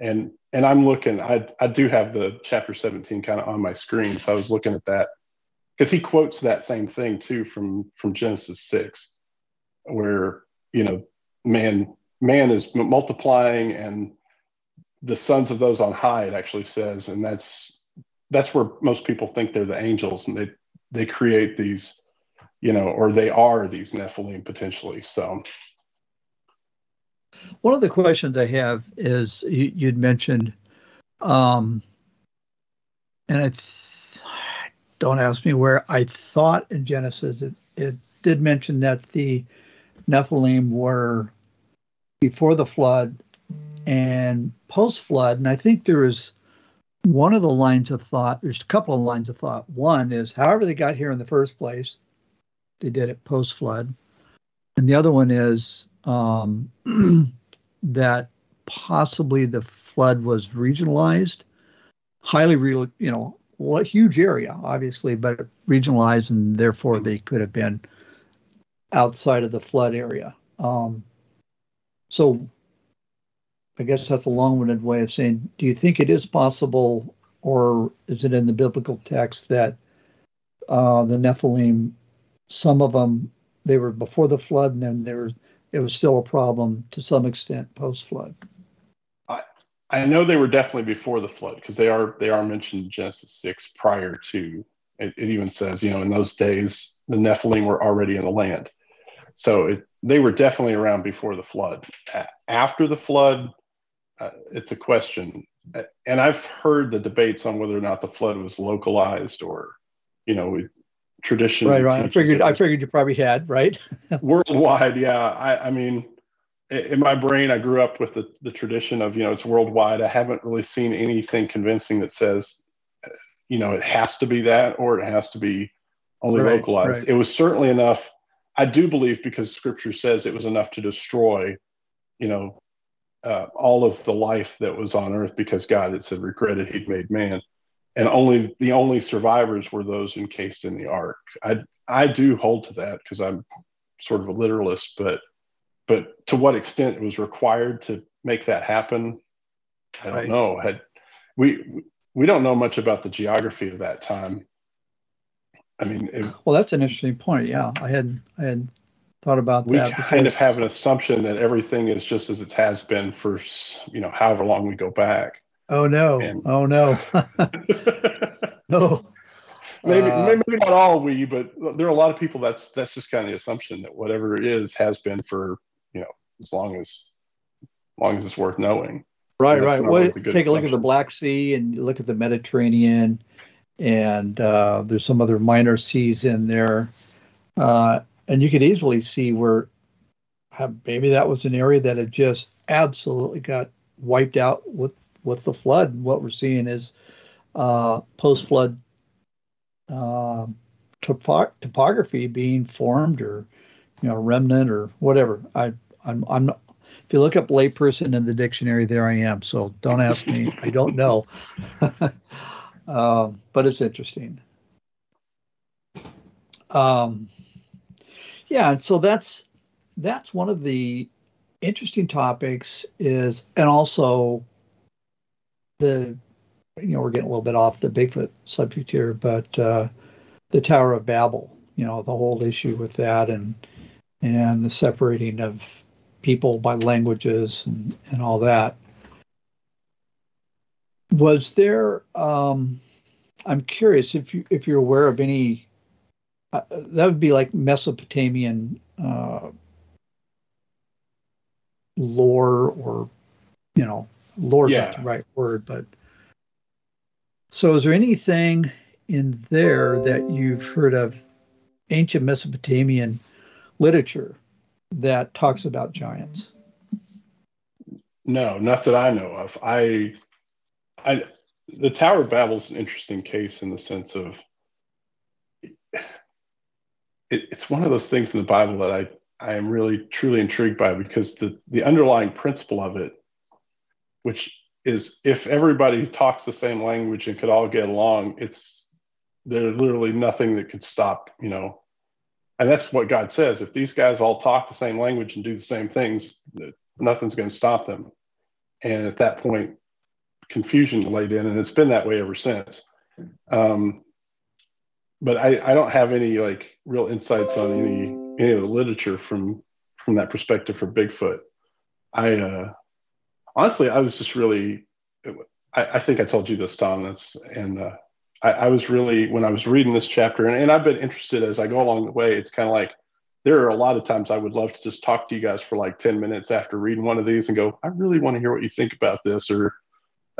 And and I'm looking, I I do have the chapter 17 kind of on my screen, so I was looking at that. Because he quotes that same thing too from from Genesis 6, where you know man man is multiplying and the sons of those on high it actually says and that's that's where most people think they're the angels and they they create these you know or they are these nephilim potentially so one of the questions i have is you, would mentioned um and i th- don't ask me where i thought in genesis it, it did mention that the nephilim were before the flood and post flood. And I think there is one of the lines of thought, there's a couple of lines of thought. One is however they got here in the first place, they did it post flood. And the other one is um, <clears throat> that possibly the flood was regionalized, highly, real, you know, huge area, obviously, but regionalized, and therefore they could have been outside of the flood area. Um, so I guess that's a long-winded way of saying, do you think it is possible, or is it in the biblical text that uh, the Nephilim, some of them, they were before the flood, and then there it was still a problem to some extent post-flood. I I know they were definitely before the flood because they are they are mentioned in Genesis six prior to. It, it even says, you know, in those days the Nephilim were already in the land, so it, they were definitely around before the flood. After the flood, uh, it's a question. And I've heard the debates on whether or not the flood was localized or, you know, tradition. Right, right. I figured. I figured you probably had right. <laughs> worldwide, yeah. I, I mean, in my brain, I grew up with the, the tradition of you know it's worldwide. I haven't really seen anything convincing that says, you know, it has to be that or it has to be only right, localized. Right. It was certainly enough. I do believe because Scripture says it was enough to destroy, you know, uh, all of the life that was on earth because God had said regretted he'd made man. And only the only survivors were those encased in the ark. I I do hold to that because I'm sort of a literalist, but but to what extent it was required to make that happen, I don't right. know. Had we we don't know much about the geography of that time. I mean, it, well, that's an interesting point. Yeah, I had I had thought about we that. We kind of have an assumption that everything is just as it has been for you know however long we go back. Oh no! And, oh no! <laughs> no. Maybe, uh, maybe not all we, but there are a lot of people. That's that's just kind of the assumption that whatever it is has been for you know as long as, as long as it's worth knowing. Right, right. Well, take assumption. a look at the Black Sea and look at the Mediterranean, and uh, there's some other minor seas in there. Uh, and you could easily see where maybe that was an area that had just absolutely got wiped out with with the flood. What we're seeing is uh, post flood uh, topo- topography being formed, or you know, remnant, or whatever. I I'm I'm not, if you look up layperson in the dictionary, there I am. So don't ask me. I don't know. uh, <laughs> but it's interesting. Um, yeah, and so that's that's one of the interesting topics is, and also the you know we're getting a little bit off the Bigfoot subject here, but uh, the Tower of Babel, you know, the whole issue with that, and and the separating of people by languages and, and all that. Was there? Um, I'm curious if you if you're aware of any uh, that would be like Mesopotamian uh, lore, or you know, lore is yeah. not the right word, but so is there anything in there that you've heard of ancient Mesopotamian literature that talks about giants? No, not that I know of. I, I, the Tower of Babel is an interesting case in the sense of it, it's one of those things in the Bible that I, I am really truly intrigued by because the, the underlying principle of it, which is if everybody talks the same language and could all get along, it's there's literally nothing that could stop, you know. And that's what God says. If these guys all talk the same language and do the same things, nothing's going to stop them. And at that point, confusion laid in, and it's been that way ever since. Um, but I, I don't have any like real insights on any any of the literature from from that perspective for Bigfoot. I uh, honestly, I was just really, I, I think I told you this, Tom, that's, and uh, I, I, was really, when I was reading this chapter, and, and I've been interested as I go along the way, it's kind of like, there are a lot of times I would love to just talk to you guys for like 10 minutes after reading one of these and go, I really want to hear what you think about this or,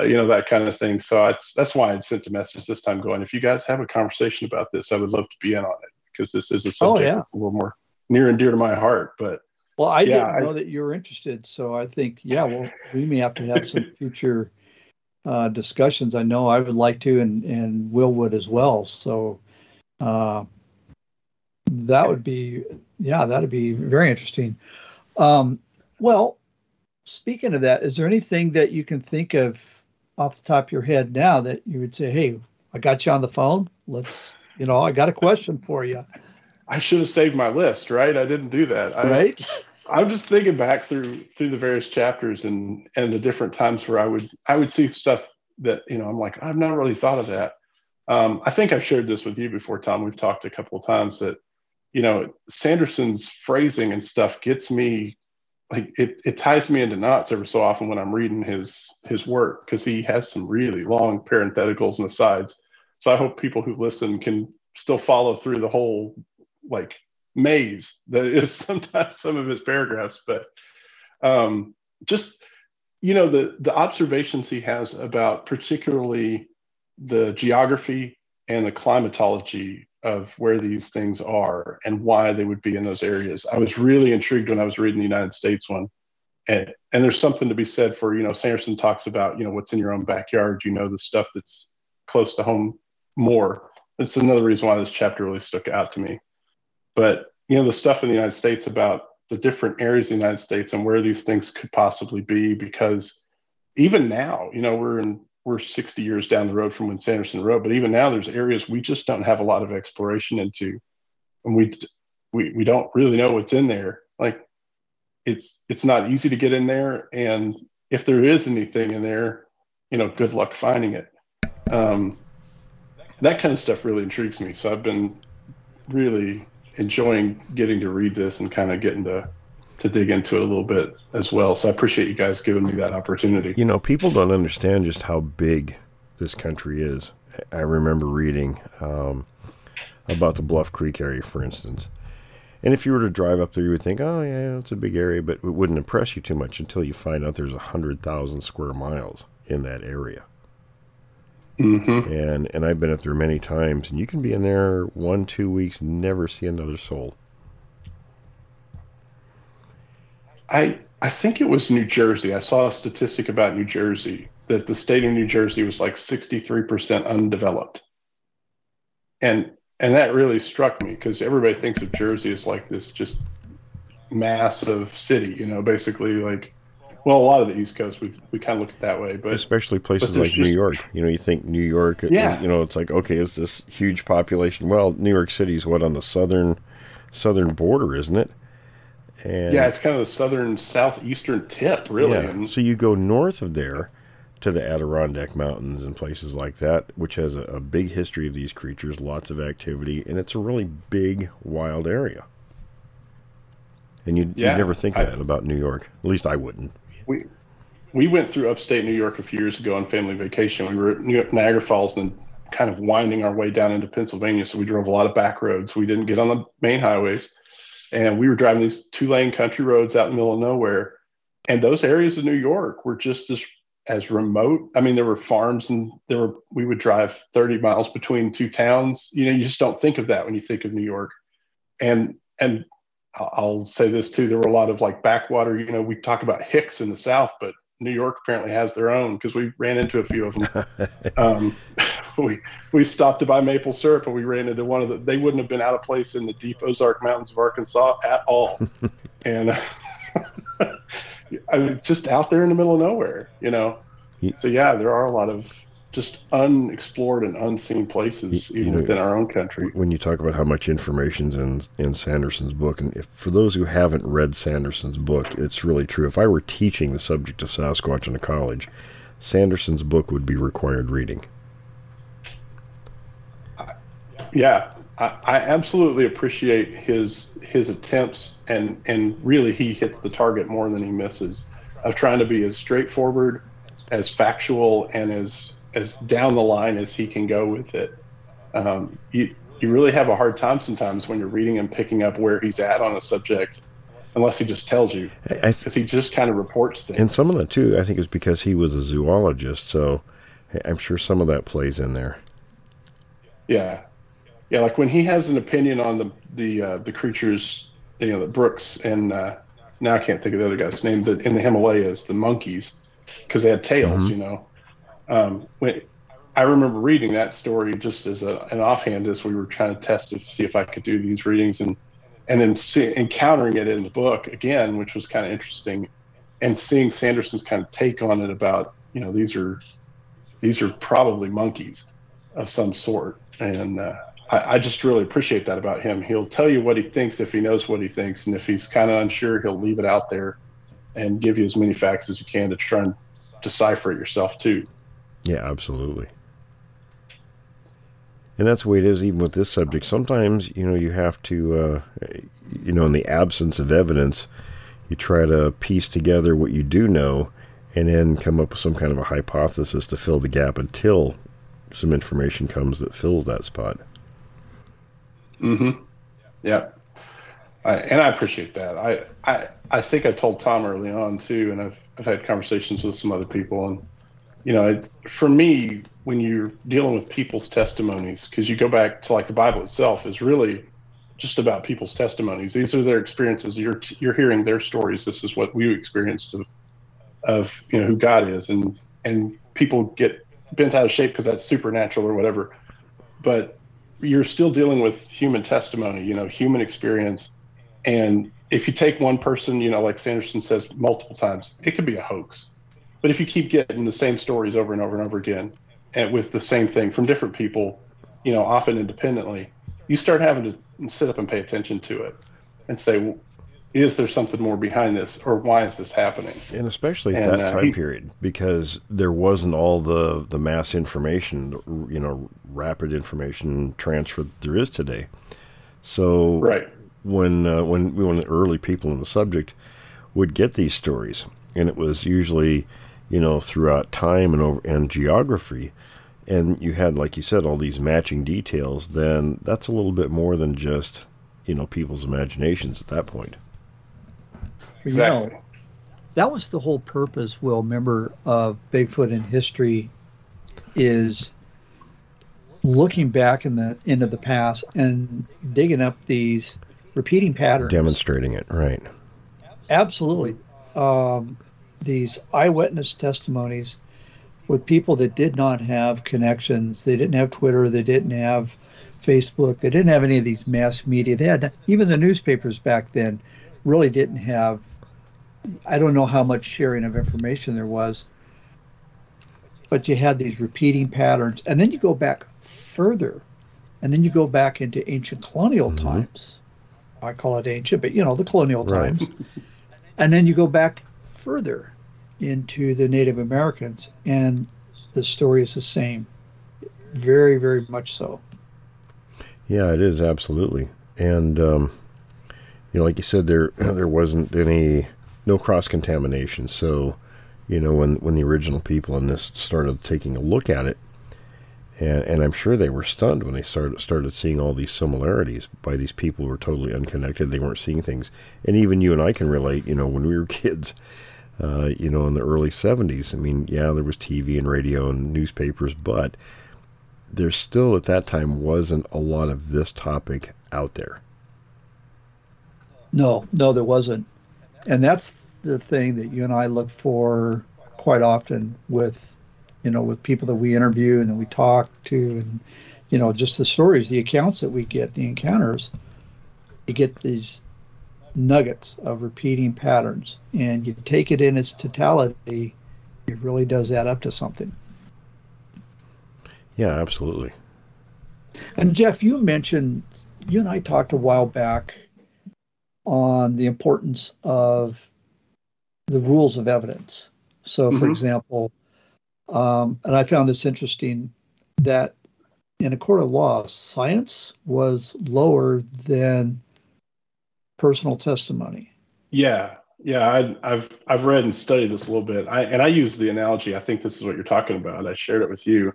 uh, you know, that kind of thing. So it's, that's why I'd sent a message this time going, if you guys have a conversation about this, I would love to be in on it because this is a subject oh, yeah. that's a little more near and dear to my heart. But well, I yeah, didn't know I, that you were interested, so I think yeah, well, we may have to have some <laughs> future uh, discussions. I know I would like to, and and Will would as well. So uh, that would be yeah, that'd be very interesting. Um, well, speaking of that, is there anything that you can think of off the top of your head now that you would say, hey, I got you on the phone. Let's, you know, I got a question for you. I should have saved my list, right? I didn't do that. I, right. <laughs> I'm just thinking back through through the various chapters and and the different times where I would I would see stuff that you know I'm like I've not really thought of that. Um, I think I've shared this with you before, Tom. We've talked a couple of times that you know Sanderson's phrasing and stuff gets me like it, it ties me into knots every so often when I'm reading his his work because he has some really long parentheticals and asides. So I hope people who listen can still follow through the whole like maze that is <laughs> sometimes some of his paragraphs, but um, just you know the the observations he has about particularly the geography and the climatology of where these things are and why they would be in those areas. I was really intrigued when I was reading the United States one. And, and there's something to be said for, you know, Sanderson talks about, you know, what's in your own backyard, you know, the stuff that's close to home more. That's another reason why this chapter really stuck out to me. But you know the stuff in the United States about the different areas of the United States and where these things could possibly be, because even now, you know, we're in we're 60 years down the road from when Sanderson wrote, but even now there's areas we just don't have a lot of exploration into, and we we we don't really know what's in there. Like it's it's not easy to get in there, and if there is anything in there, you know, good luck finding it. Um, that kind of stuff really intrigues me. So I've been really enjoying getting to read this and kind of getting to to dig into it a little bit as well. So I appreciate you guys giving me that opportunity. You know, people don't understand just how big this country is. I remember reading um, about the Bluff Creek area, for instance. And if you were to drive up there, you would think, oh, yeah, it's a big area, but it wouldn't impress you too much until you find out there's 100,000 square miles in that area. Mm-hmm. And and I've been up there many times, and you can be in there one, two weeks, never see another soul. I I think it was New Jersey. I saw a statistic about New Jersey that the state of New Jersey was like 63% undeveloped. And and that really struck me because everybody thinks of Jersey as like this just massive city, you know, basically like well, a lot of the East Coast, we we kind of look at that way, but especially places but like just, New York. You know, you think New York. Yeah. you know, it's like okay, it's this huge population. Well, New York City's what on the southern southern border, isn't it? And yeah, it's kind of the southern southeastern tip, really. Yeah. So you go north of there to the Adirondack Mountains and places like that, which has a, a big history of these creatures, lots of activity, and it's a really big, wild area. And you'd, yeah, you'd never think I, that about New York. At least I wouldn't we we went through upstate New York a few years ago on family vacation. We were at Niagara Falls and kind of winding our way down into Pennsylvania. So we drove a lot of back roads. We didn't get on the main highways. And we were driving these two lane country roads out in the middle of nowhere. And those areas of New York were just as as remote. I mean, there were farms and there were we would drive 30 miles between two towns. You know, you just don't think of that when you think of New York. And and I'll say this too. There were a lot of like backwater. You know, we talk about Hicks in the South, but New York apparently has their own because we ran into a few of them. <laughs> um, <laughs> we we stopped to buy maple syrup and we ran into one of the. They wouldn't have been out of place in the deep Ozark Mountains of Arkansas at all, <laughs> and I mean, just out there in the middle of nowhere, you know. so yeah, there are a lot of just unexplored and unseen places, even you know, within our own country. when you talk about how much information's in in Sanderson's book, and if, for those who haven't read Sanderson's book, it's really true. If I were teaching the subject of Sasquatch in a college, Sanderson's book would be required reading. Yeah, I, I absolutely appreciate his his attempts, and and really he hits the target more than he misses of trying to be as straightforward, as factual, and as as down the line as he can go with it. Um, you you really have a hard time sometimes when you're reading and picking up where he's at on a subject, unless he just tells you, I th- because he just kind of reports things. and some of that too, I think, is because he was a zoologist. So I'm sure some of that plays in there. Yeah, yeah. Like when he has an opinion on the the uh, the creatures, you know, the Brooks and uh, now I can't think of the other guy's name, but in the Himalayas, the monkeys, because they had tails, you know. Um, when I remember reading that story just as a, an offhand as we were trying to test to see if I could do these readings and and then see, encountering it in the book again, which was kind of interesting, and seeing Sanderson's kind of take on it about you know these are these are probably monkeys of some sort, and uh, I, I just really appreciate that about him. He'll tell you what he thinks if he knows what he thinks, and if he's kind of unsure, he'll leave it out there and give you as many facts as you can to try and decipher it yourself too. Yeah, absolutely. And that's the way it is, even with this subject. Sometimes, you know, you have to, uh, you know, in the absence of evidence, you try to piece together what you do know and then come up with some kind of a hypothesis to fill the gap until some information comes that fills that spot. Mm-hmm. Yeah. I, and I appreciate that. I, I I think I told Tom early on too, and I've I've had conversations with some other people, and you know, for me, when you're dealing with people's testimonies, because you go back to like the Bible itself is really just about people's testimonies. These are their experiences. You're you're hearing their stories. This is what we experienced of of you know who God is, and and people get bent out of shape because that's supernatural or whatever. But you're still dealing with human testimony, you know, human experience. And if you take one person, you know, like Sanderson says multiple times, it could be a hoax. But if you keep getting the same stories over and over and over again, and with the same thing from different people, you know, often independently, you start having to sit up and pay attention to it and say, well, is there something more behind this, or why is this happening? And especially at And, that uh, time period, because there wasn't all the, the mass information, you know, rapid information transfer that there is today. So Right. when uh, when when the early people in the subject would get these stories, and it was usually, you know, throughout time and over and geography, and you had, like you said, all these matching details. Then that's a little bit more than just, you know, people's imaginations at that point. You know, Exactly. that was the whole purpose, Will, remember, of Bigfoot in history is looking back in the into the past and digging up these repeating patterns. Demonstrating it, right? Absolutely. Um, these eyewitness testimonies with people that did not have connections. They didn't have Twitter. They didn't have Facebook. They didn't have any of these mass media. They had even the newspapers back then really didn't have. I don't know how much sharing of information there was, but you had these repeating patterns, and then you go back further, and then you go back into ancient colonial mm-hmm. times. I call it ancient, but you know the colonial Right. times. And then you go back further into the Native Americans, and the story is the same. Very, very much so. Yeah, it is absolutely, and um, you know, like you said, there <clears throat> there wasn't any no cross contamination. So, you know, when when the original people in this started taking a look at it, and and I'm sure they were stunned when they started started seeing all these similarities by these people who were totally unconnected. They weren't seeing things, and even you and I can relate. You know, when we were <laughs> kids. Uh, you know, in the early 70s, I mean, yeah, there was TV and radio and newspapers, but there still at that time wasn't a lot of this topic out there. No, no, there wasn't. And that's the thing that you and I look for quite often with, you know, with people that we interview and that we talk to, and you know, just the stories, the accounts that we get, the encounters. You get these nuggets of repeating patterns, and you take it in its totality, it really does add up to something. Yeah, absolutely. And Jeff, you mentioned you and I talked a while back on the importance of the rules of evidence. So, for Mhm. example, um, and I found this interesting that in a court of law, science was lower than personal testimony. Yeah, yeah. I, I've I've read and studied this a little bit. I, and I use the analogy. I think this is what you're talking about. I shared it with you.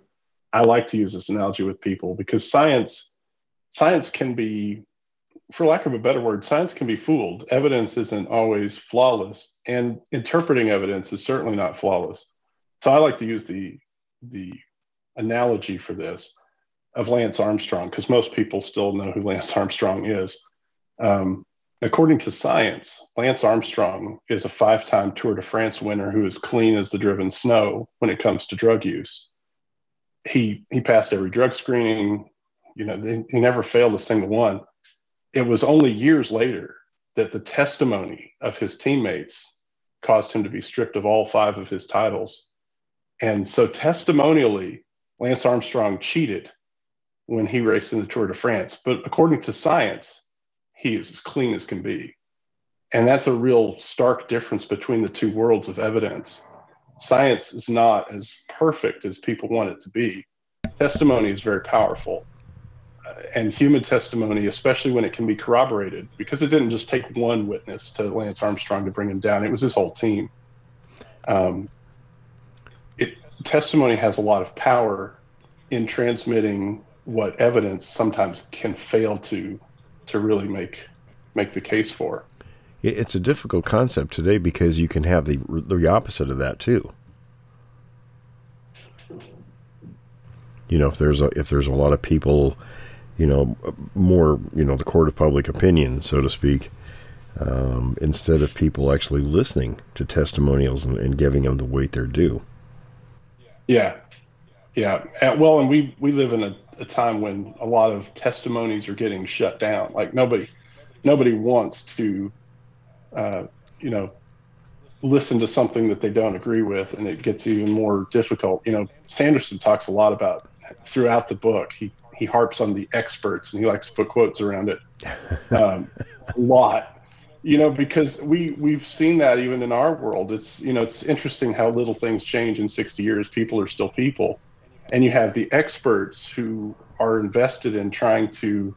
I like to use this analogy with people because science science can be, for lack of a better word, science can be fooled. Evidence isn't always flawless, and interpreting evidence is certainly not flawless. So I like to use the the analogy for this of Lance Armstrong because most people still know who Lance Armstrong is. Um, according to science, Lance Armstrong is a five time Tour de France winner who is clean as the driven snow when it comes to drug use. He, he passed every drug screening, you know, they, he never failed a single one. It was only years later that the testimony of his teammates caused him to be stripped of all five of his titles. And so, testimonially, Lance Armstrong cheated when he raced in the Tour de France. But according to science, he is as clean as can be. And that's a real stark difference between the two worlds of evidence. Science is not as perfect as people want it to be. Testimony is very powerful. Uh, and human testimony, especially when it can be corroborated, because it didn't just take one witness to Lance Armstrong to bring him down, it was his whole team. Um, it, testimony has a lot of power in transmitting what evidence sometimes can fail to to really make make the case for. It's a difficult concept today because you can have the the opposite of that too. You know, if there's a if there's a lot of people, you know, more you know the court of public opinion, so to speak, um, instead of people actually listening to testimonials and, and giving them the weight they're due. Yeah, yeah. Well, and we we live in a, a time when a lot of testimonies are getting shut down. Like nobody nobody wants to, uh, you know, listen to something that they don't agree with, and it gets even more difficult. You know, Sanderson talks a lot about throughout the book. He he harps on the experts, and he likes to put quotes around it <laughs> um, a lot. You know, because we we've seen that even in our world. It's you know it's interesting how little things change in 60 years. People are still people, and you have the experts who are invested in trying to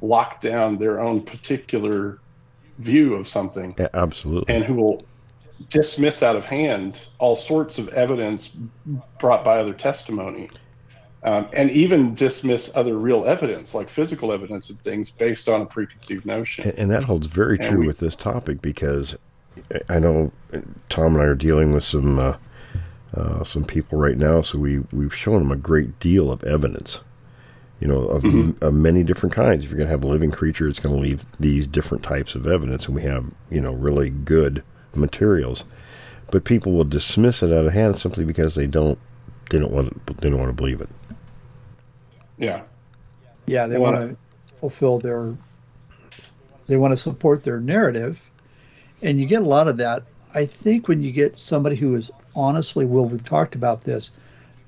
lock down their own particular view of something A- Absolutely. and who will dismiss out of hand all sorts of evidence brought by other testimony um, and even dismiss other real evidence like physical evidence and things based on a preconceived notion And, and that holds very And true we- with this topic because I know Tom and I are dealing with some uh, uh, some people right now, so we we've shown them a great deal of evidence. You know, of, Mm-hmm. of many different kinds. If you're going to have a living creature, it's going to leave these different types of evidence, and we have you know really good materials. But people will dismiss it out of hand simply because they don't they don't want to, they don't want to believe it. yeah Yeah, they Well- want to fulfill their, they want to support their narrative, and you get a lot of that. I think when you get somebody who is honestly, Will, we've talked about this,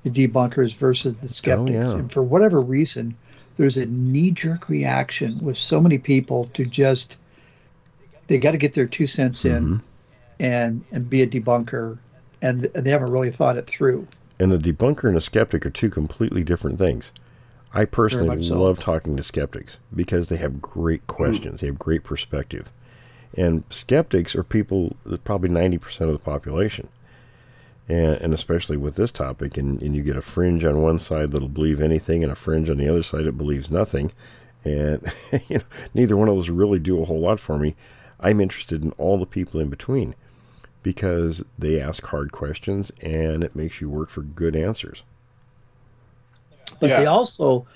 the debunkers versus the oh, skeptics, yeah. and for whatever reason, there's a knee-jerk reaction with so many people to just, they got to get their two cents in, mm-hmm. and and be a debunker, and, and they haven't really thought it through. And a debunker and a skeptic are two completely different things. I personally so. love talking to skeptics because they have great mm. questions. They have great perspective. And skeptics are people, probably 90% of the population. And, and especially with this topic, and, and you get a fringe on one side that'll believe anything, and a fringe on the other side that believes nothing. And <laughs> you know, neither one of those really do a whole lot for me. I'm interested in all the people in between because they ask hard questions and it makes you work for good answers. but Yeah. they also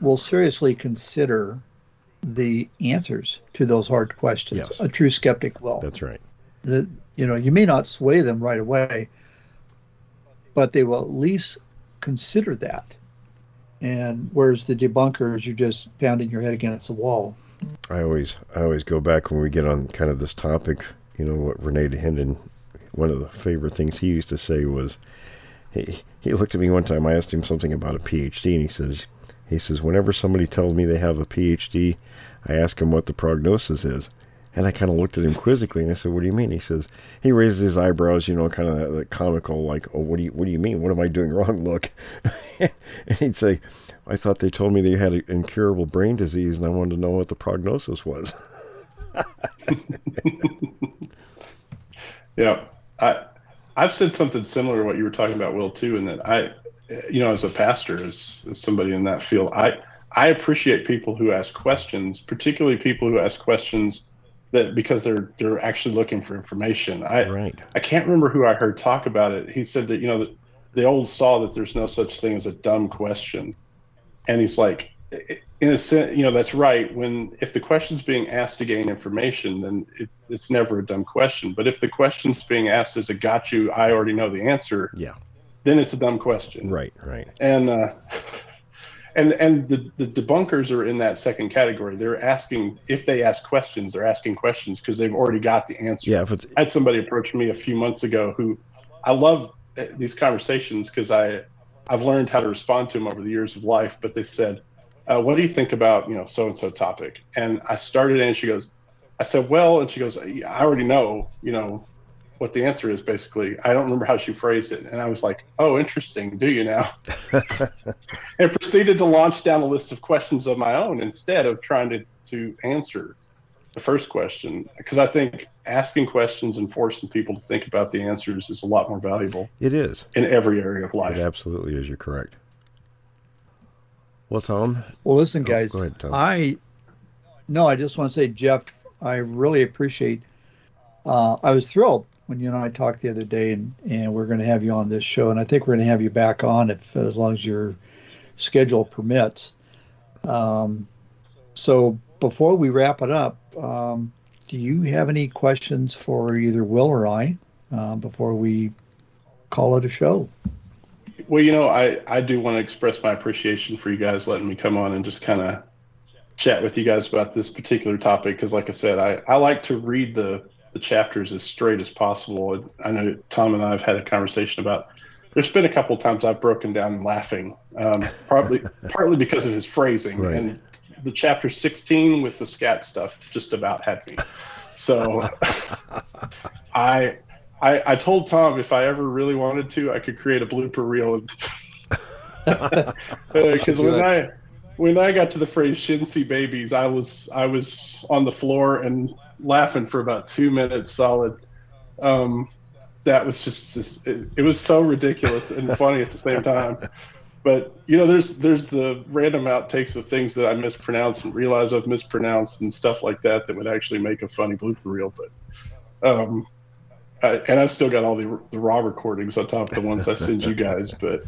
will seriously consider the answers to those hard questions. Yes. A true skeptic will. That's right. The, you know, you may not sway them right away, but they will at least consider that. And whereas the debunkers, you're just pounding your head against the wall. I always I always go back when we get on kind of this topic, you know, what René Dahinden one of the favorite things he used to say was, he he looked at me one time. I asked him something about a PhD, and he says, he says, whenever somebody tells me they have a PhD, I ask them what the prognosis is. And I kind of looked at him quizzically, and I said, "What do you mean?" He says, he raises his eyebrows, you know, kind of that, that comical, like, "Oh, what do you, what do you mean? What am I doing wrong?" <laughs> Look, and he'd say, "I thought they told me they had an incurable brain disease, and I wanted to know what the prognosis was." <laughs> yeah, I I've said something similar to what you were talking about, Will, too, and that I, you know, as a pastor, as, as somebody in that field, I I appreciate people who ask questions, particularly people who ask questions that because they're they're actually looking for information. I right. I can't remember who I heard talk about it. He said that you know the, the old saw that there's no such thing as a dumb question, and he's like, in a sense, you know that's right. When if the question's being asked to gain information, then it, it's never a dumb question. But if the question's being asked as a got you, I already know the answer. Yeah. Then it's a dumb question. Right. Right. And. Uh, <laughs> and and the, the debunkers are in that second category. They're asking if they ask questions, they're asking questions because they've already got the answer. Yeah, if it's, I had somebody approach me a few months ago who I love uh, these conversations because I I've learned how to respond to them over the years of life. But they said, uh, "What do you think about you know so and so topic?" And I started and she goes, "I said well," and she goes, "I already know you know what the answer is basically. I don't remember how she phrased it. And I was like, oh, interesting. Do you now? <laughs> and proceeded to launch down a list of questions of my own instead of trying to, to answer the first question. Because I think asking questions and forcing people to think about the answers is a lot more valuable. It is. In every area of life. It absolutely is. You're correct. Well, Tom. Well, listen, Oh, guys. go ahead, Tom. I no, I just want to say, Jeff, I really appreciate. Uh, I was thrilled when you and I talked the other day, and and we're going to have you on this show, and I think we're going to have you back on if as long as your schedule permits. Um, so before we wrap it up, um, do you have any questions for either Will or I uh, before we call it a show? Well, you know, I, I do want to express my appreciation for you guys letting me come on and just kind of chat with you guys about this particular topic. Because, like I said, I, I like to read the, the chapters as straight as possible. I know Tom and I have had a conversation about. There's been a couple of times I've broken down laughing, um, probably <laughs> partly because of his phrasing. Right. And the chapter 16 with the scat stuff just about had me. So <laughs> I I, I told Tom if I ever really wanted to, I could create a blooper reel. <laughs> Because when I when I got to the phrase "Shinsi babies," I was I was on the floor and laughing for about two minutes solid. Um, that was just, just it, it was so ridiculous and <laughs> funny at the same time. But you know, there's there's the random outtakes of things that I mispronounce and realize I've mispronounced and stuff like that that would actually make a funny blooper reel. But um, I, and I've still got all the the raw recordings on top of the ones I send you guys. But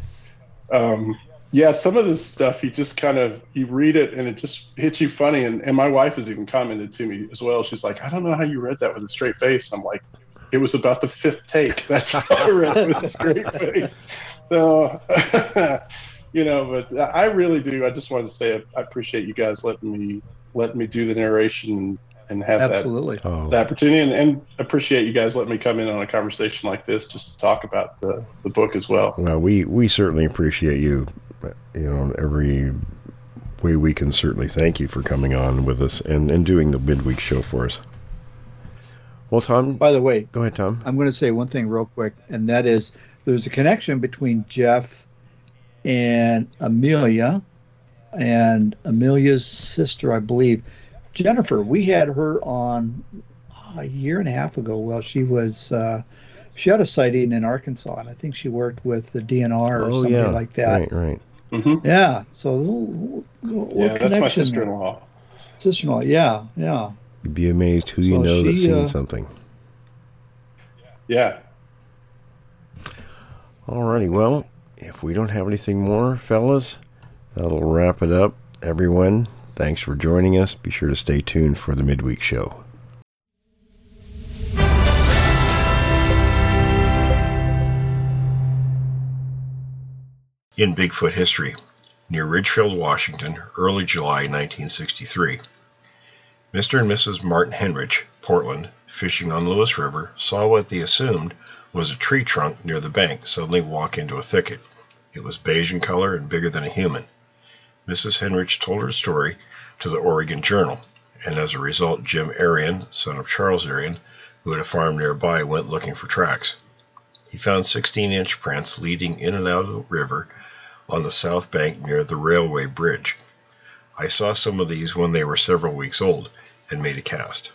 um, yeah, some of this stuff you just kind of you read it and it just hits you funny. And, and my wife has even commented to me as well. She's like, I don't know how you read that with a straight face. I'm like, it was about the fifth take. <laughs> That's how I read it with a straight face. So, <laughs> you know, but I really do. I just wanted to say I, I appreciate you guys letting me letting me do the narration and have that Oh, the opportunity and, and appreciate you guys letting me come in on a conversation like this just to talk about the, the book as well. well, we we certainly appreciate you. You know, every way we can certainly thank you for coming on with us and and doing the midweek show for us. Well, Tom, By the way, go ahead, Tom. I'm going to say one thing real quick, and that is there's a connection between Jeff and Amelia, and Amelia's sister, I believe, Jennifer. We had her on a year and a half ago. Well, she was uh, she had a sighting in Arkansas, and I think she worked with the DNR or oh something yeah, like that. right, right. Mm-hmm. Yeah, so a little, little, little Yeah, that's my sister-in-law. Sister-in-law. Yeah, yeah. You'd be amazed who you So know that's seen uh, something. Yeah. Alrighty, well, if we don't have anything more, fellas, that'll wrap it up. Everyone, thanks for joining us. Be sure to stay tuned for the midweek show. In Bigfoot history, near Ridgefield, Washington, early July 1963. Mr. and Mrs. Martin Henrich, Portland, fishing on Lewis River, saw what they assumed was a tree trunk near the bank suddenly walk into a thicket. It was beige in color and bigger than a human. Mrs. Henrich told her story to the Oregon Journal, and as a result, Jim Arion, son of Charles Arion, who had a farm nearby, went looking for tracks. He found 16 inch prints leading in and out of the river on the south bank near the railway bridge. I saw some of these when they were several weeks old and made a cast.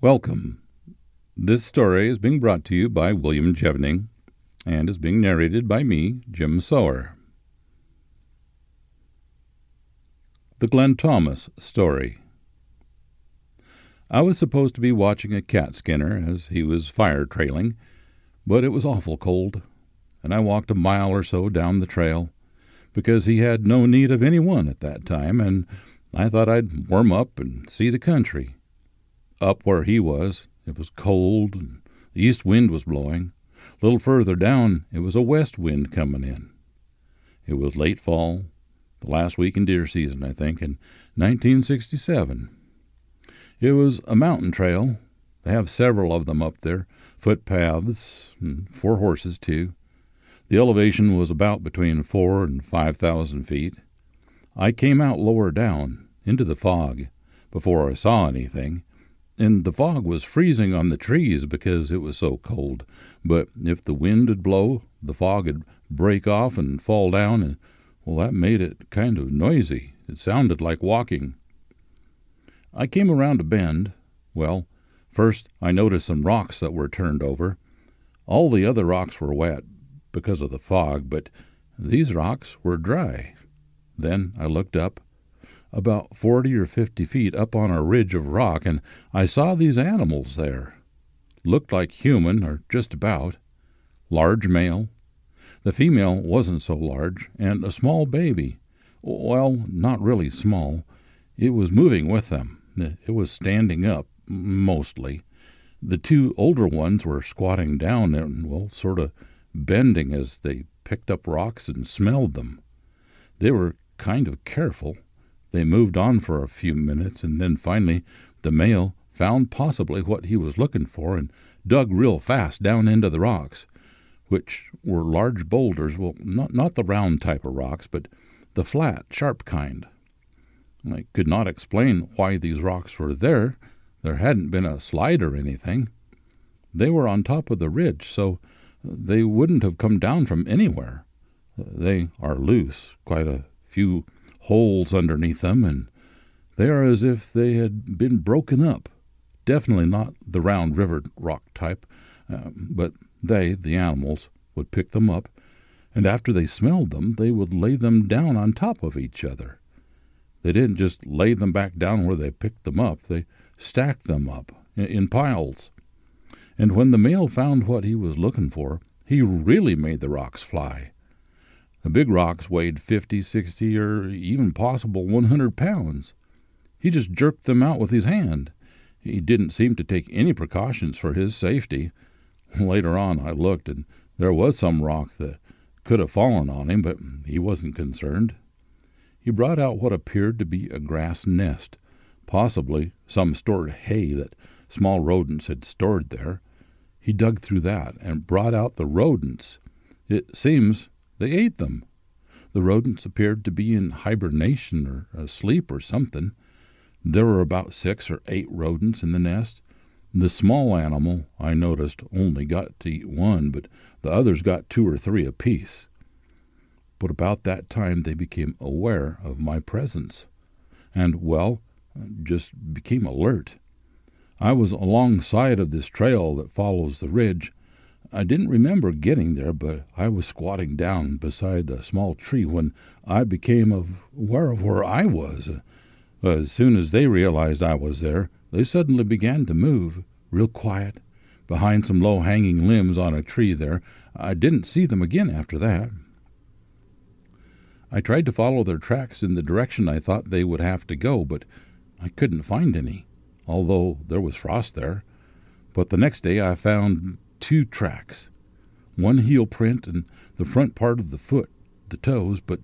Welcome. This story is being brought to you by William Jevning and is being narrated by me, Jim Sower. The Glenn Thomas Story I was supposed to be watching a cat skinner as he was fire trailing, but it was awful cold, and I walked a mile or so down the trail, because he had no need of any one at that time, and I thought I'd warm up and see the country. Up where he was, it was cold, and the east wind was blowing. A little further down, it was a west wind coming in. It was late fall, the last week in deer season, I think, in 1967. It was a mountain trail. They have several of them up there, footpaths, and four horses, too. The elevation was about between four and five thousand feet. I came out lower down, into the fog, before I saw anything, and the fog was freezing on the trees because it was so cold. But if the wind would blow, the fog would break off and fall down, and well, that made it kind of noisy. It sounded like walking. I came around a bend. Well, first I noticed some rocks that were turned over. All the other rocks were wet because of the fog, but these rocks were dry. Then I looked up, about forty or fifty feet up on a ridge of rock, and I saw these animals there. Looked like human, or just about. Large male. The female wasn't so large, and a small baby. Well, not really small. It was moving with them. It was standing up, mostly. The two older ones were squatting down and, well, sort of bending as they picked up rocks and smelled them. They were kind of careful. They moved on for a few minutes, and then finally the male found possibly what he was looking for and dug real fast down into the rocks, which were large boulders, well, not, not the round type of rocks, but the flat, sharp kind. I could not explain why these rocks were there. There hadn't been a slide or anything. They were on top of the ridge, so they wouldn't have come down from anywhere. They are loose, quite a few holes underneath them, and they are as if they had been broken up. Definitely not the round river rock type, uh, but they, the animals, would pick them up, and after they smelled them, they would lay them down on top of each other. They didn't just lay them back down where they picked them up, they stacked them up in piles. And when the male found what he was looking for, he really made the rocks fly. The big rocks weighed fifty, sixty, or even possible 100 pounds. He just jerked them out with his hand. He didn't seem to take any precautions for his safety. Later on, I looked, and there was some rock that could have fallen on him, but he wasn't concerned. He brought out what appeared to be a grass nest, possibly some stored hay that small rodents had stored there. He dug through that and brought out the rodents. It seems they ate them. The rodents appeared to be in hibernation or asleep or something. There were about six or eight rodents in the nest. The small animal, I noticed, only got to eat one, but the others got two or three apiece but about that time they became aware of my presence, and, well, just became alert. I was alongside of this trail that follows the ridge. I didn't remember getting there, but I was squatting down beside a small tree when I became aware of where I was. As soon as they realized I was there, they suddenly began to move, real quiet, behind some low hanging limbs on a tree there. I didn't see them again after that. I tried to follow their tracks in the direction I thought they would have to go, but I couldn't find any, although there was frost there. But the next day I found two tracks one heel print and the front part of the foot, the toes, but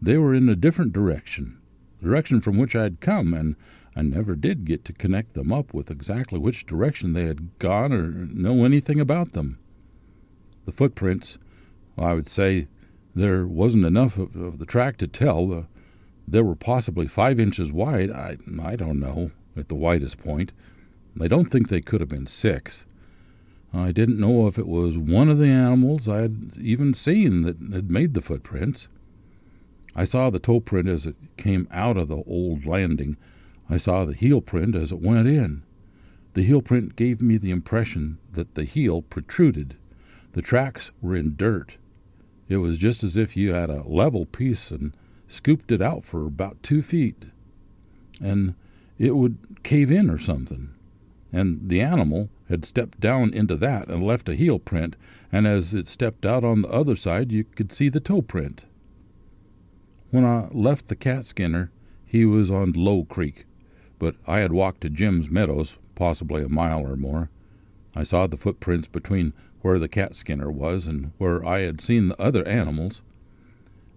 they were in a different direction, the direction from which I had come, and I never did get to connect them up with exactly which direction they had gone or know anything about them. The footprints, well, I would say there wasn't enough of, of the track to tell. Uh, they were possibly five inches wide. I, I don't know, at the widest point. I don't think they could have been six. I didn't know if it was one of the animals I had even seen that had made the footprints. I saw the toe print as it came out of the old landing. I saw the heel print as it went in. The heel print gave me the impression that the heel protruded. The tracks were in dirt. It was just as if you had a level piece and scooped it out for about two feet. And it would cave in or something. And the animal had stepped down into that and left a heel print, and as it stepped out on the other side, you could see the toe print. When I left the cat skinner, he was on Low Creek, but I had walked to Jim's Meadows, possibly a mile or more. I saw the footprints between where the cat skinner was and where I had seen the other animals.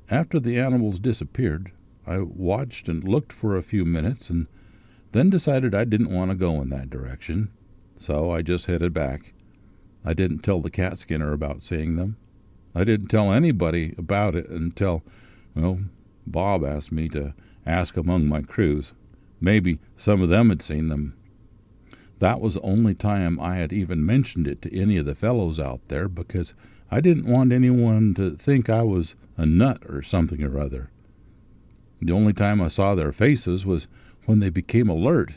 After the animals disappeared, I watched and looked for a few minutes and then decided I didn't want to go in that direction, so I just headed back. I didn't tell the cat skinner about seeing them. I didn't tell anybody about it until, well, Bob asked me to ask among my crews. Maybe some of them had seen them. That was the only time I had even mentioned it to any of the fellows out there because I didn't want anyone to think I was a nut or something or other. The only time I saw their faces was when they became alert.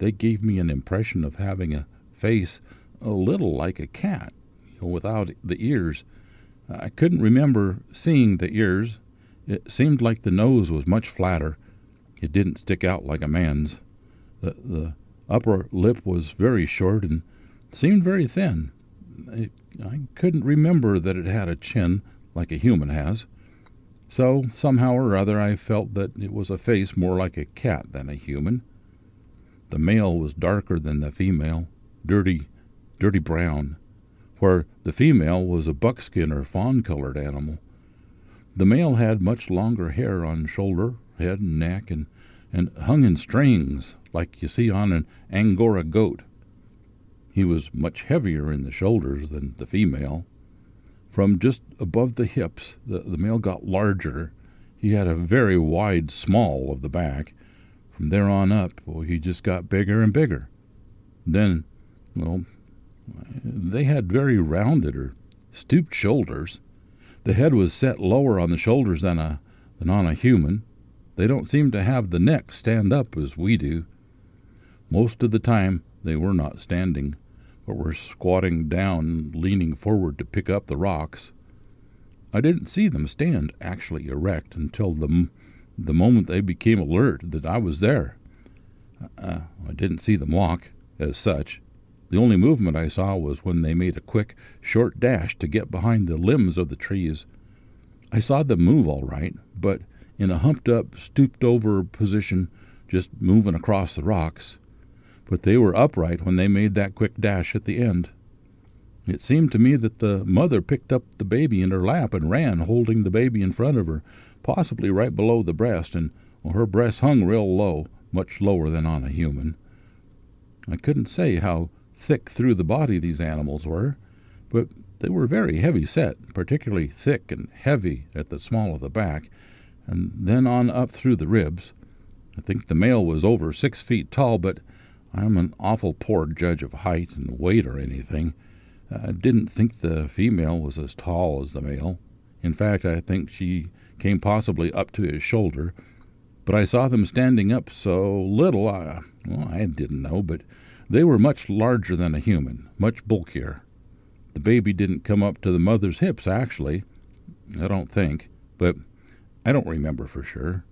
They gave me an impression of having a face a little like a cat, you know, without the ears. I couldn't remember seeing the ears. It seemed like the nose was much flatter. It didn't stick out like a man's. The, the upper lip was very short and seemed very thin. I couldn't remember that it had a chin like a human has. So, somehow or other, I felt that it was a face more like a cat than a human. The male was darker than the female, dirty, dirty brown, where the female was a buckskin or fawn colored animal. The male had much longer hair on shoulder, head, and neck, and, and hung in strings like you see on an Angora goat. He was much heavier in the shoulders than the female. From just above the hips, the, the male got larger. He had a very wide small of the back. From there on up, well, he just got bigger and bigger. Then, well, they had very rounded or stooped shoulders. The head was set lower on the shoulders than a than on a human. They don't seem to have the neck stand up as we do. Most of the time they were not standing, but were squatting down, leaning forward to pick up the rocks. I didn't see them stand actually erect until the, the moment they became alert that I was there. Uh, I didn't see them walk, as such. The only movement I saw was when they made a quick, short dash to get behind the limbs of the trees. I saw them move all right, but in a humped up, stooped over position, just moving across the rocks but they were upright when they made that quick dash at the end. It seemed to me that the mother picked up the baby in her lap and ran, holding the baby in front of her, possibly right below the breast, and well, her breast hung real low, much lower than on a human. I couldn't say how thick through the body these animals were, but they were very heavy set, particularly thick and heavy at the small of the back, and then on up through the ribs. I think the male was over six feet tall, but I'm an awful poor judge of height and weight or anything. I didn't think the female was as tall as the male. In fact, I think she came possibly up to his shoulder. But I saw them standing up so little, I, well, I didn't know, but they were much larger than a human, much bulkier. The baby didn't come up to the mother's hips, actually. I don't think, but I don't remember for sure.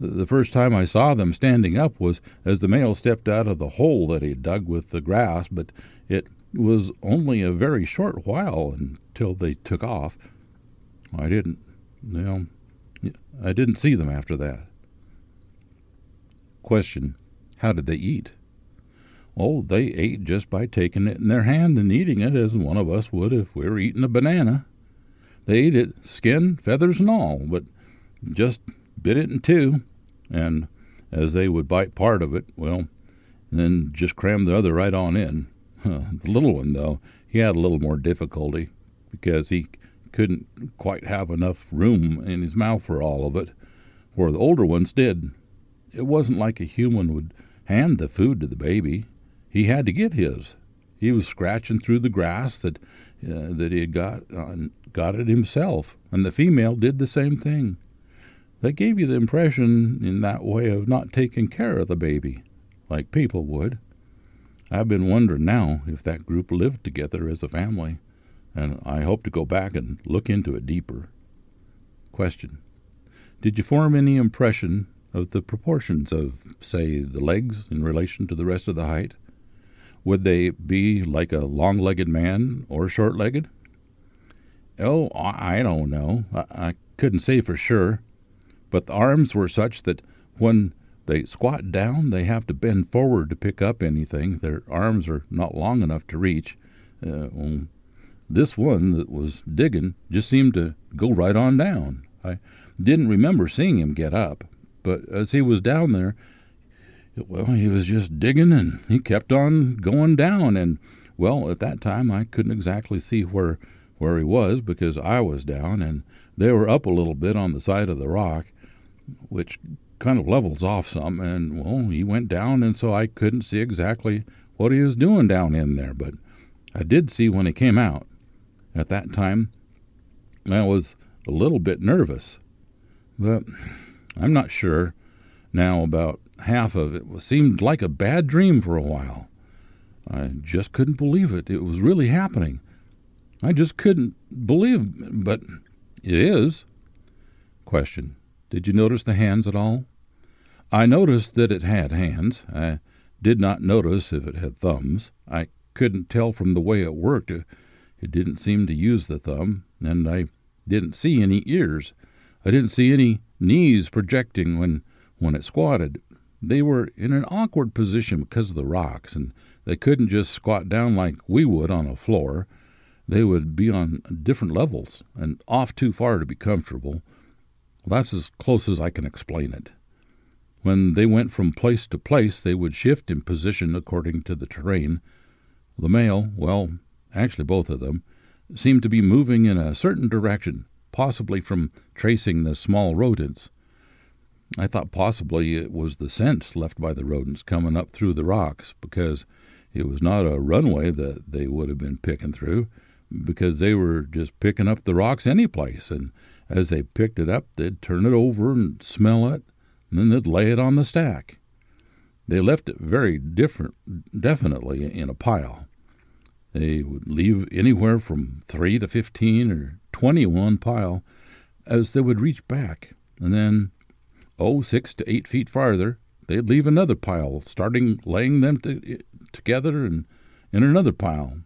The first time I saw them standing up was as the male stepped out of the hole that he dug with the grass, but it was only a very short while until they took off. I didn't, you know, I didn't see them after that. Question How did they eat? Oh, they ate just by taking it in their hand and eating it as one of us would if we were eating a banana. They ate it, skin, feathers, and all, but just bit it in two, and as they would bite part of it, well, then just cram the other right on in. the little one, though, he had a little more difficulty because he couldn't quite have enough room in his mouth for all of it, where the older ones did. It wasn't like a human would hand the food to the baby. He had to get his. He was scratching through the grass that uh, that he had got uh, got it himself, and the female did the same thing. That gave you the impression in that way of not taking care of the baby, like people would. I've been wondering now if that group lived together as a family, and I hope to go back and look into it deeper. Question Did you form any impression of the proportions of, say, the legs in relation to the rest of the height? Would they be like a long legged man or short legged? Oh, I don't know. I, I couldn't say for sure. But the arms were such that when they squat down, they have to bend forward to pick up anything. Their arms are not long enough to reach. Uh, well, this one that was digging just seemed to go right on down. I didn't remember seeing him get up, but as he was down there, well, he was just digging and he kept on going down. And, well, at that time I couldn't exactly see where, where he was because I was down and they were up a little bit on the side of the rock, which kind of levels off some. And, well, he went down, and so I couldn't see exactly what he was doing down in there. But I did see when he came out. At that time, I was a little bit nervous. But I'm not sure now about half of it seemed like a bad dream for a while. I just couldn't believe it. It was really happening. I just couldn't believe, but it is. Question. Did you notice the hands at all? I noticed that it had hands. I did not notice if it had thumbs. I couldn't tell from the way it worked. It didn't seem to use the thumb, and I didn't see any ears. I didn't see any knees projecting when, when it squatted. They were in an awkward position because of the rocks, and they couldn't just squat down like we would on a floor. They would be on different levels and off too far to be comfortable. Well, that's as close as I can explain it. When they went from place to place, they would shift in position according to the terrain. The male, well, actually both of them, seemed to be moving in a certain direction, possibly from tracing the small rodents. I thought possibly it was the scent left by the rodents coming up through the rocks, because it was not a runway that they would have been picking through, because they were just picking up the rocks any place, and as they picked it up, they'd turn it over and smell it, and then they'd lay it on the stack. They left it very different, definitely in a pile. They would leave anywhere from three to fifteen or twenty one pile as they would reach back, and then, oh, six to eight feet farther, they'd leave another pile, starting laying them to, together and in another pile.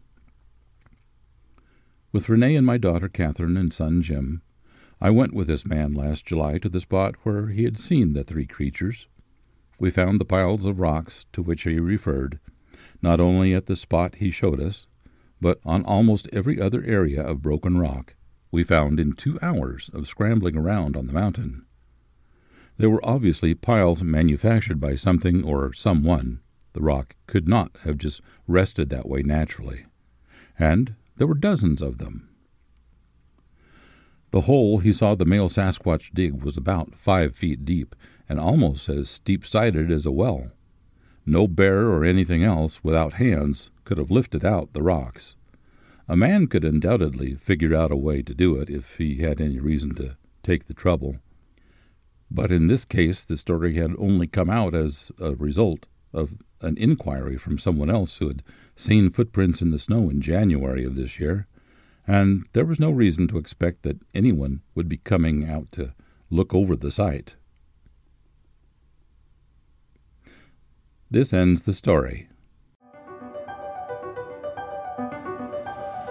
With René and my daughter Catherine and son Jim, I went with this man last July to the spot where he had seen the three creatures. We found the piles of rocks to which he referred, not only at the spot he showed us, but on almost every other area of broken rock we found in two hours of scrambling around on the mountain. There were obviously piles manufactured by something or someone. The rock could not have just rested that way naturally. And there were dozens of them. The hole he saw the male Sasquatch dig was about five feet deep and almost as steep sided as a well. No bear or anything else without hands could have lifted out the rocks. A man could undoubtedly figure out a way to do it if he had any reason to take the trouble. But in this case, the story had only come out as a result of an inquiry from someone else who had seen footprints in the snow in January of this year, and there was no reason to expect that anyone would be coming out to look over the site. This ends the story.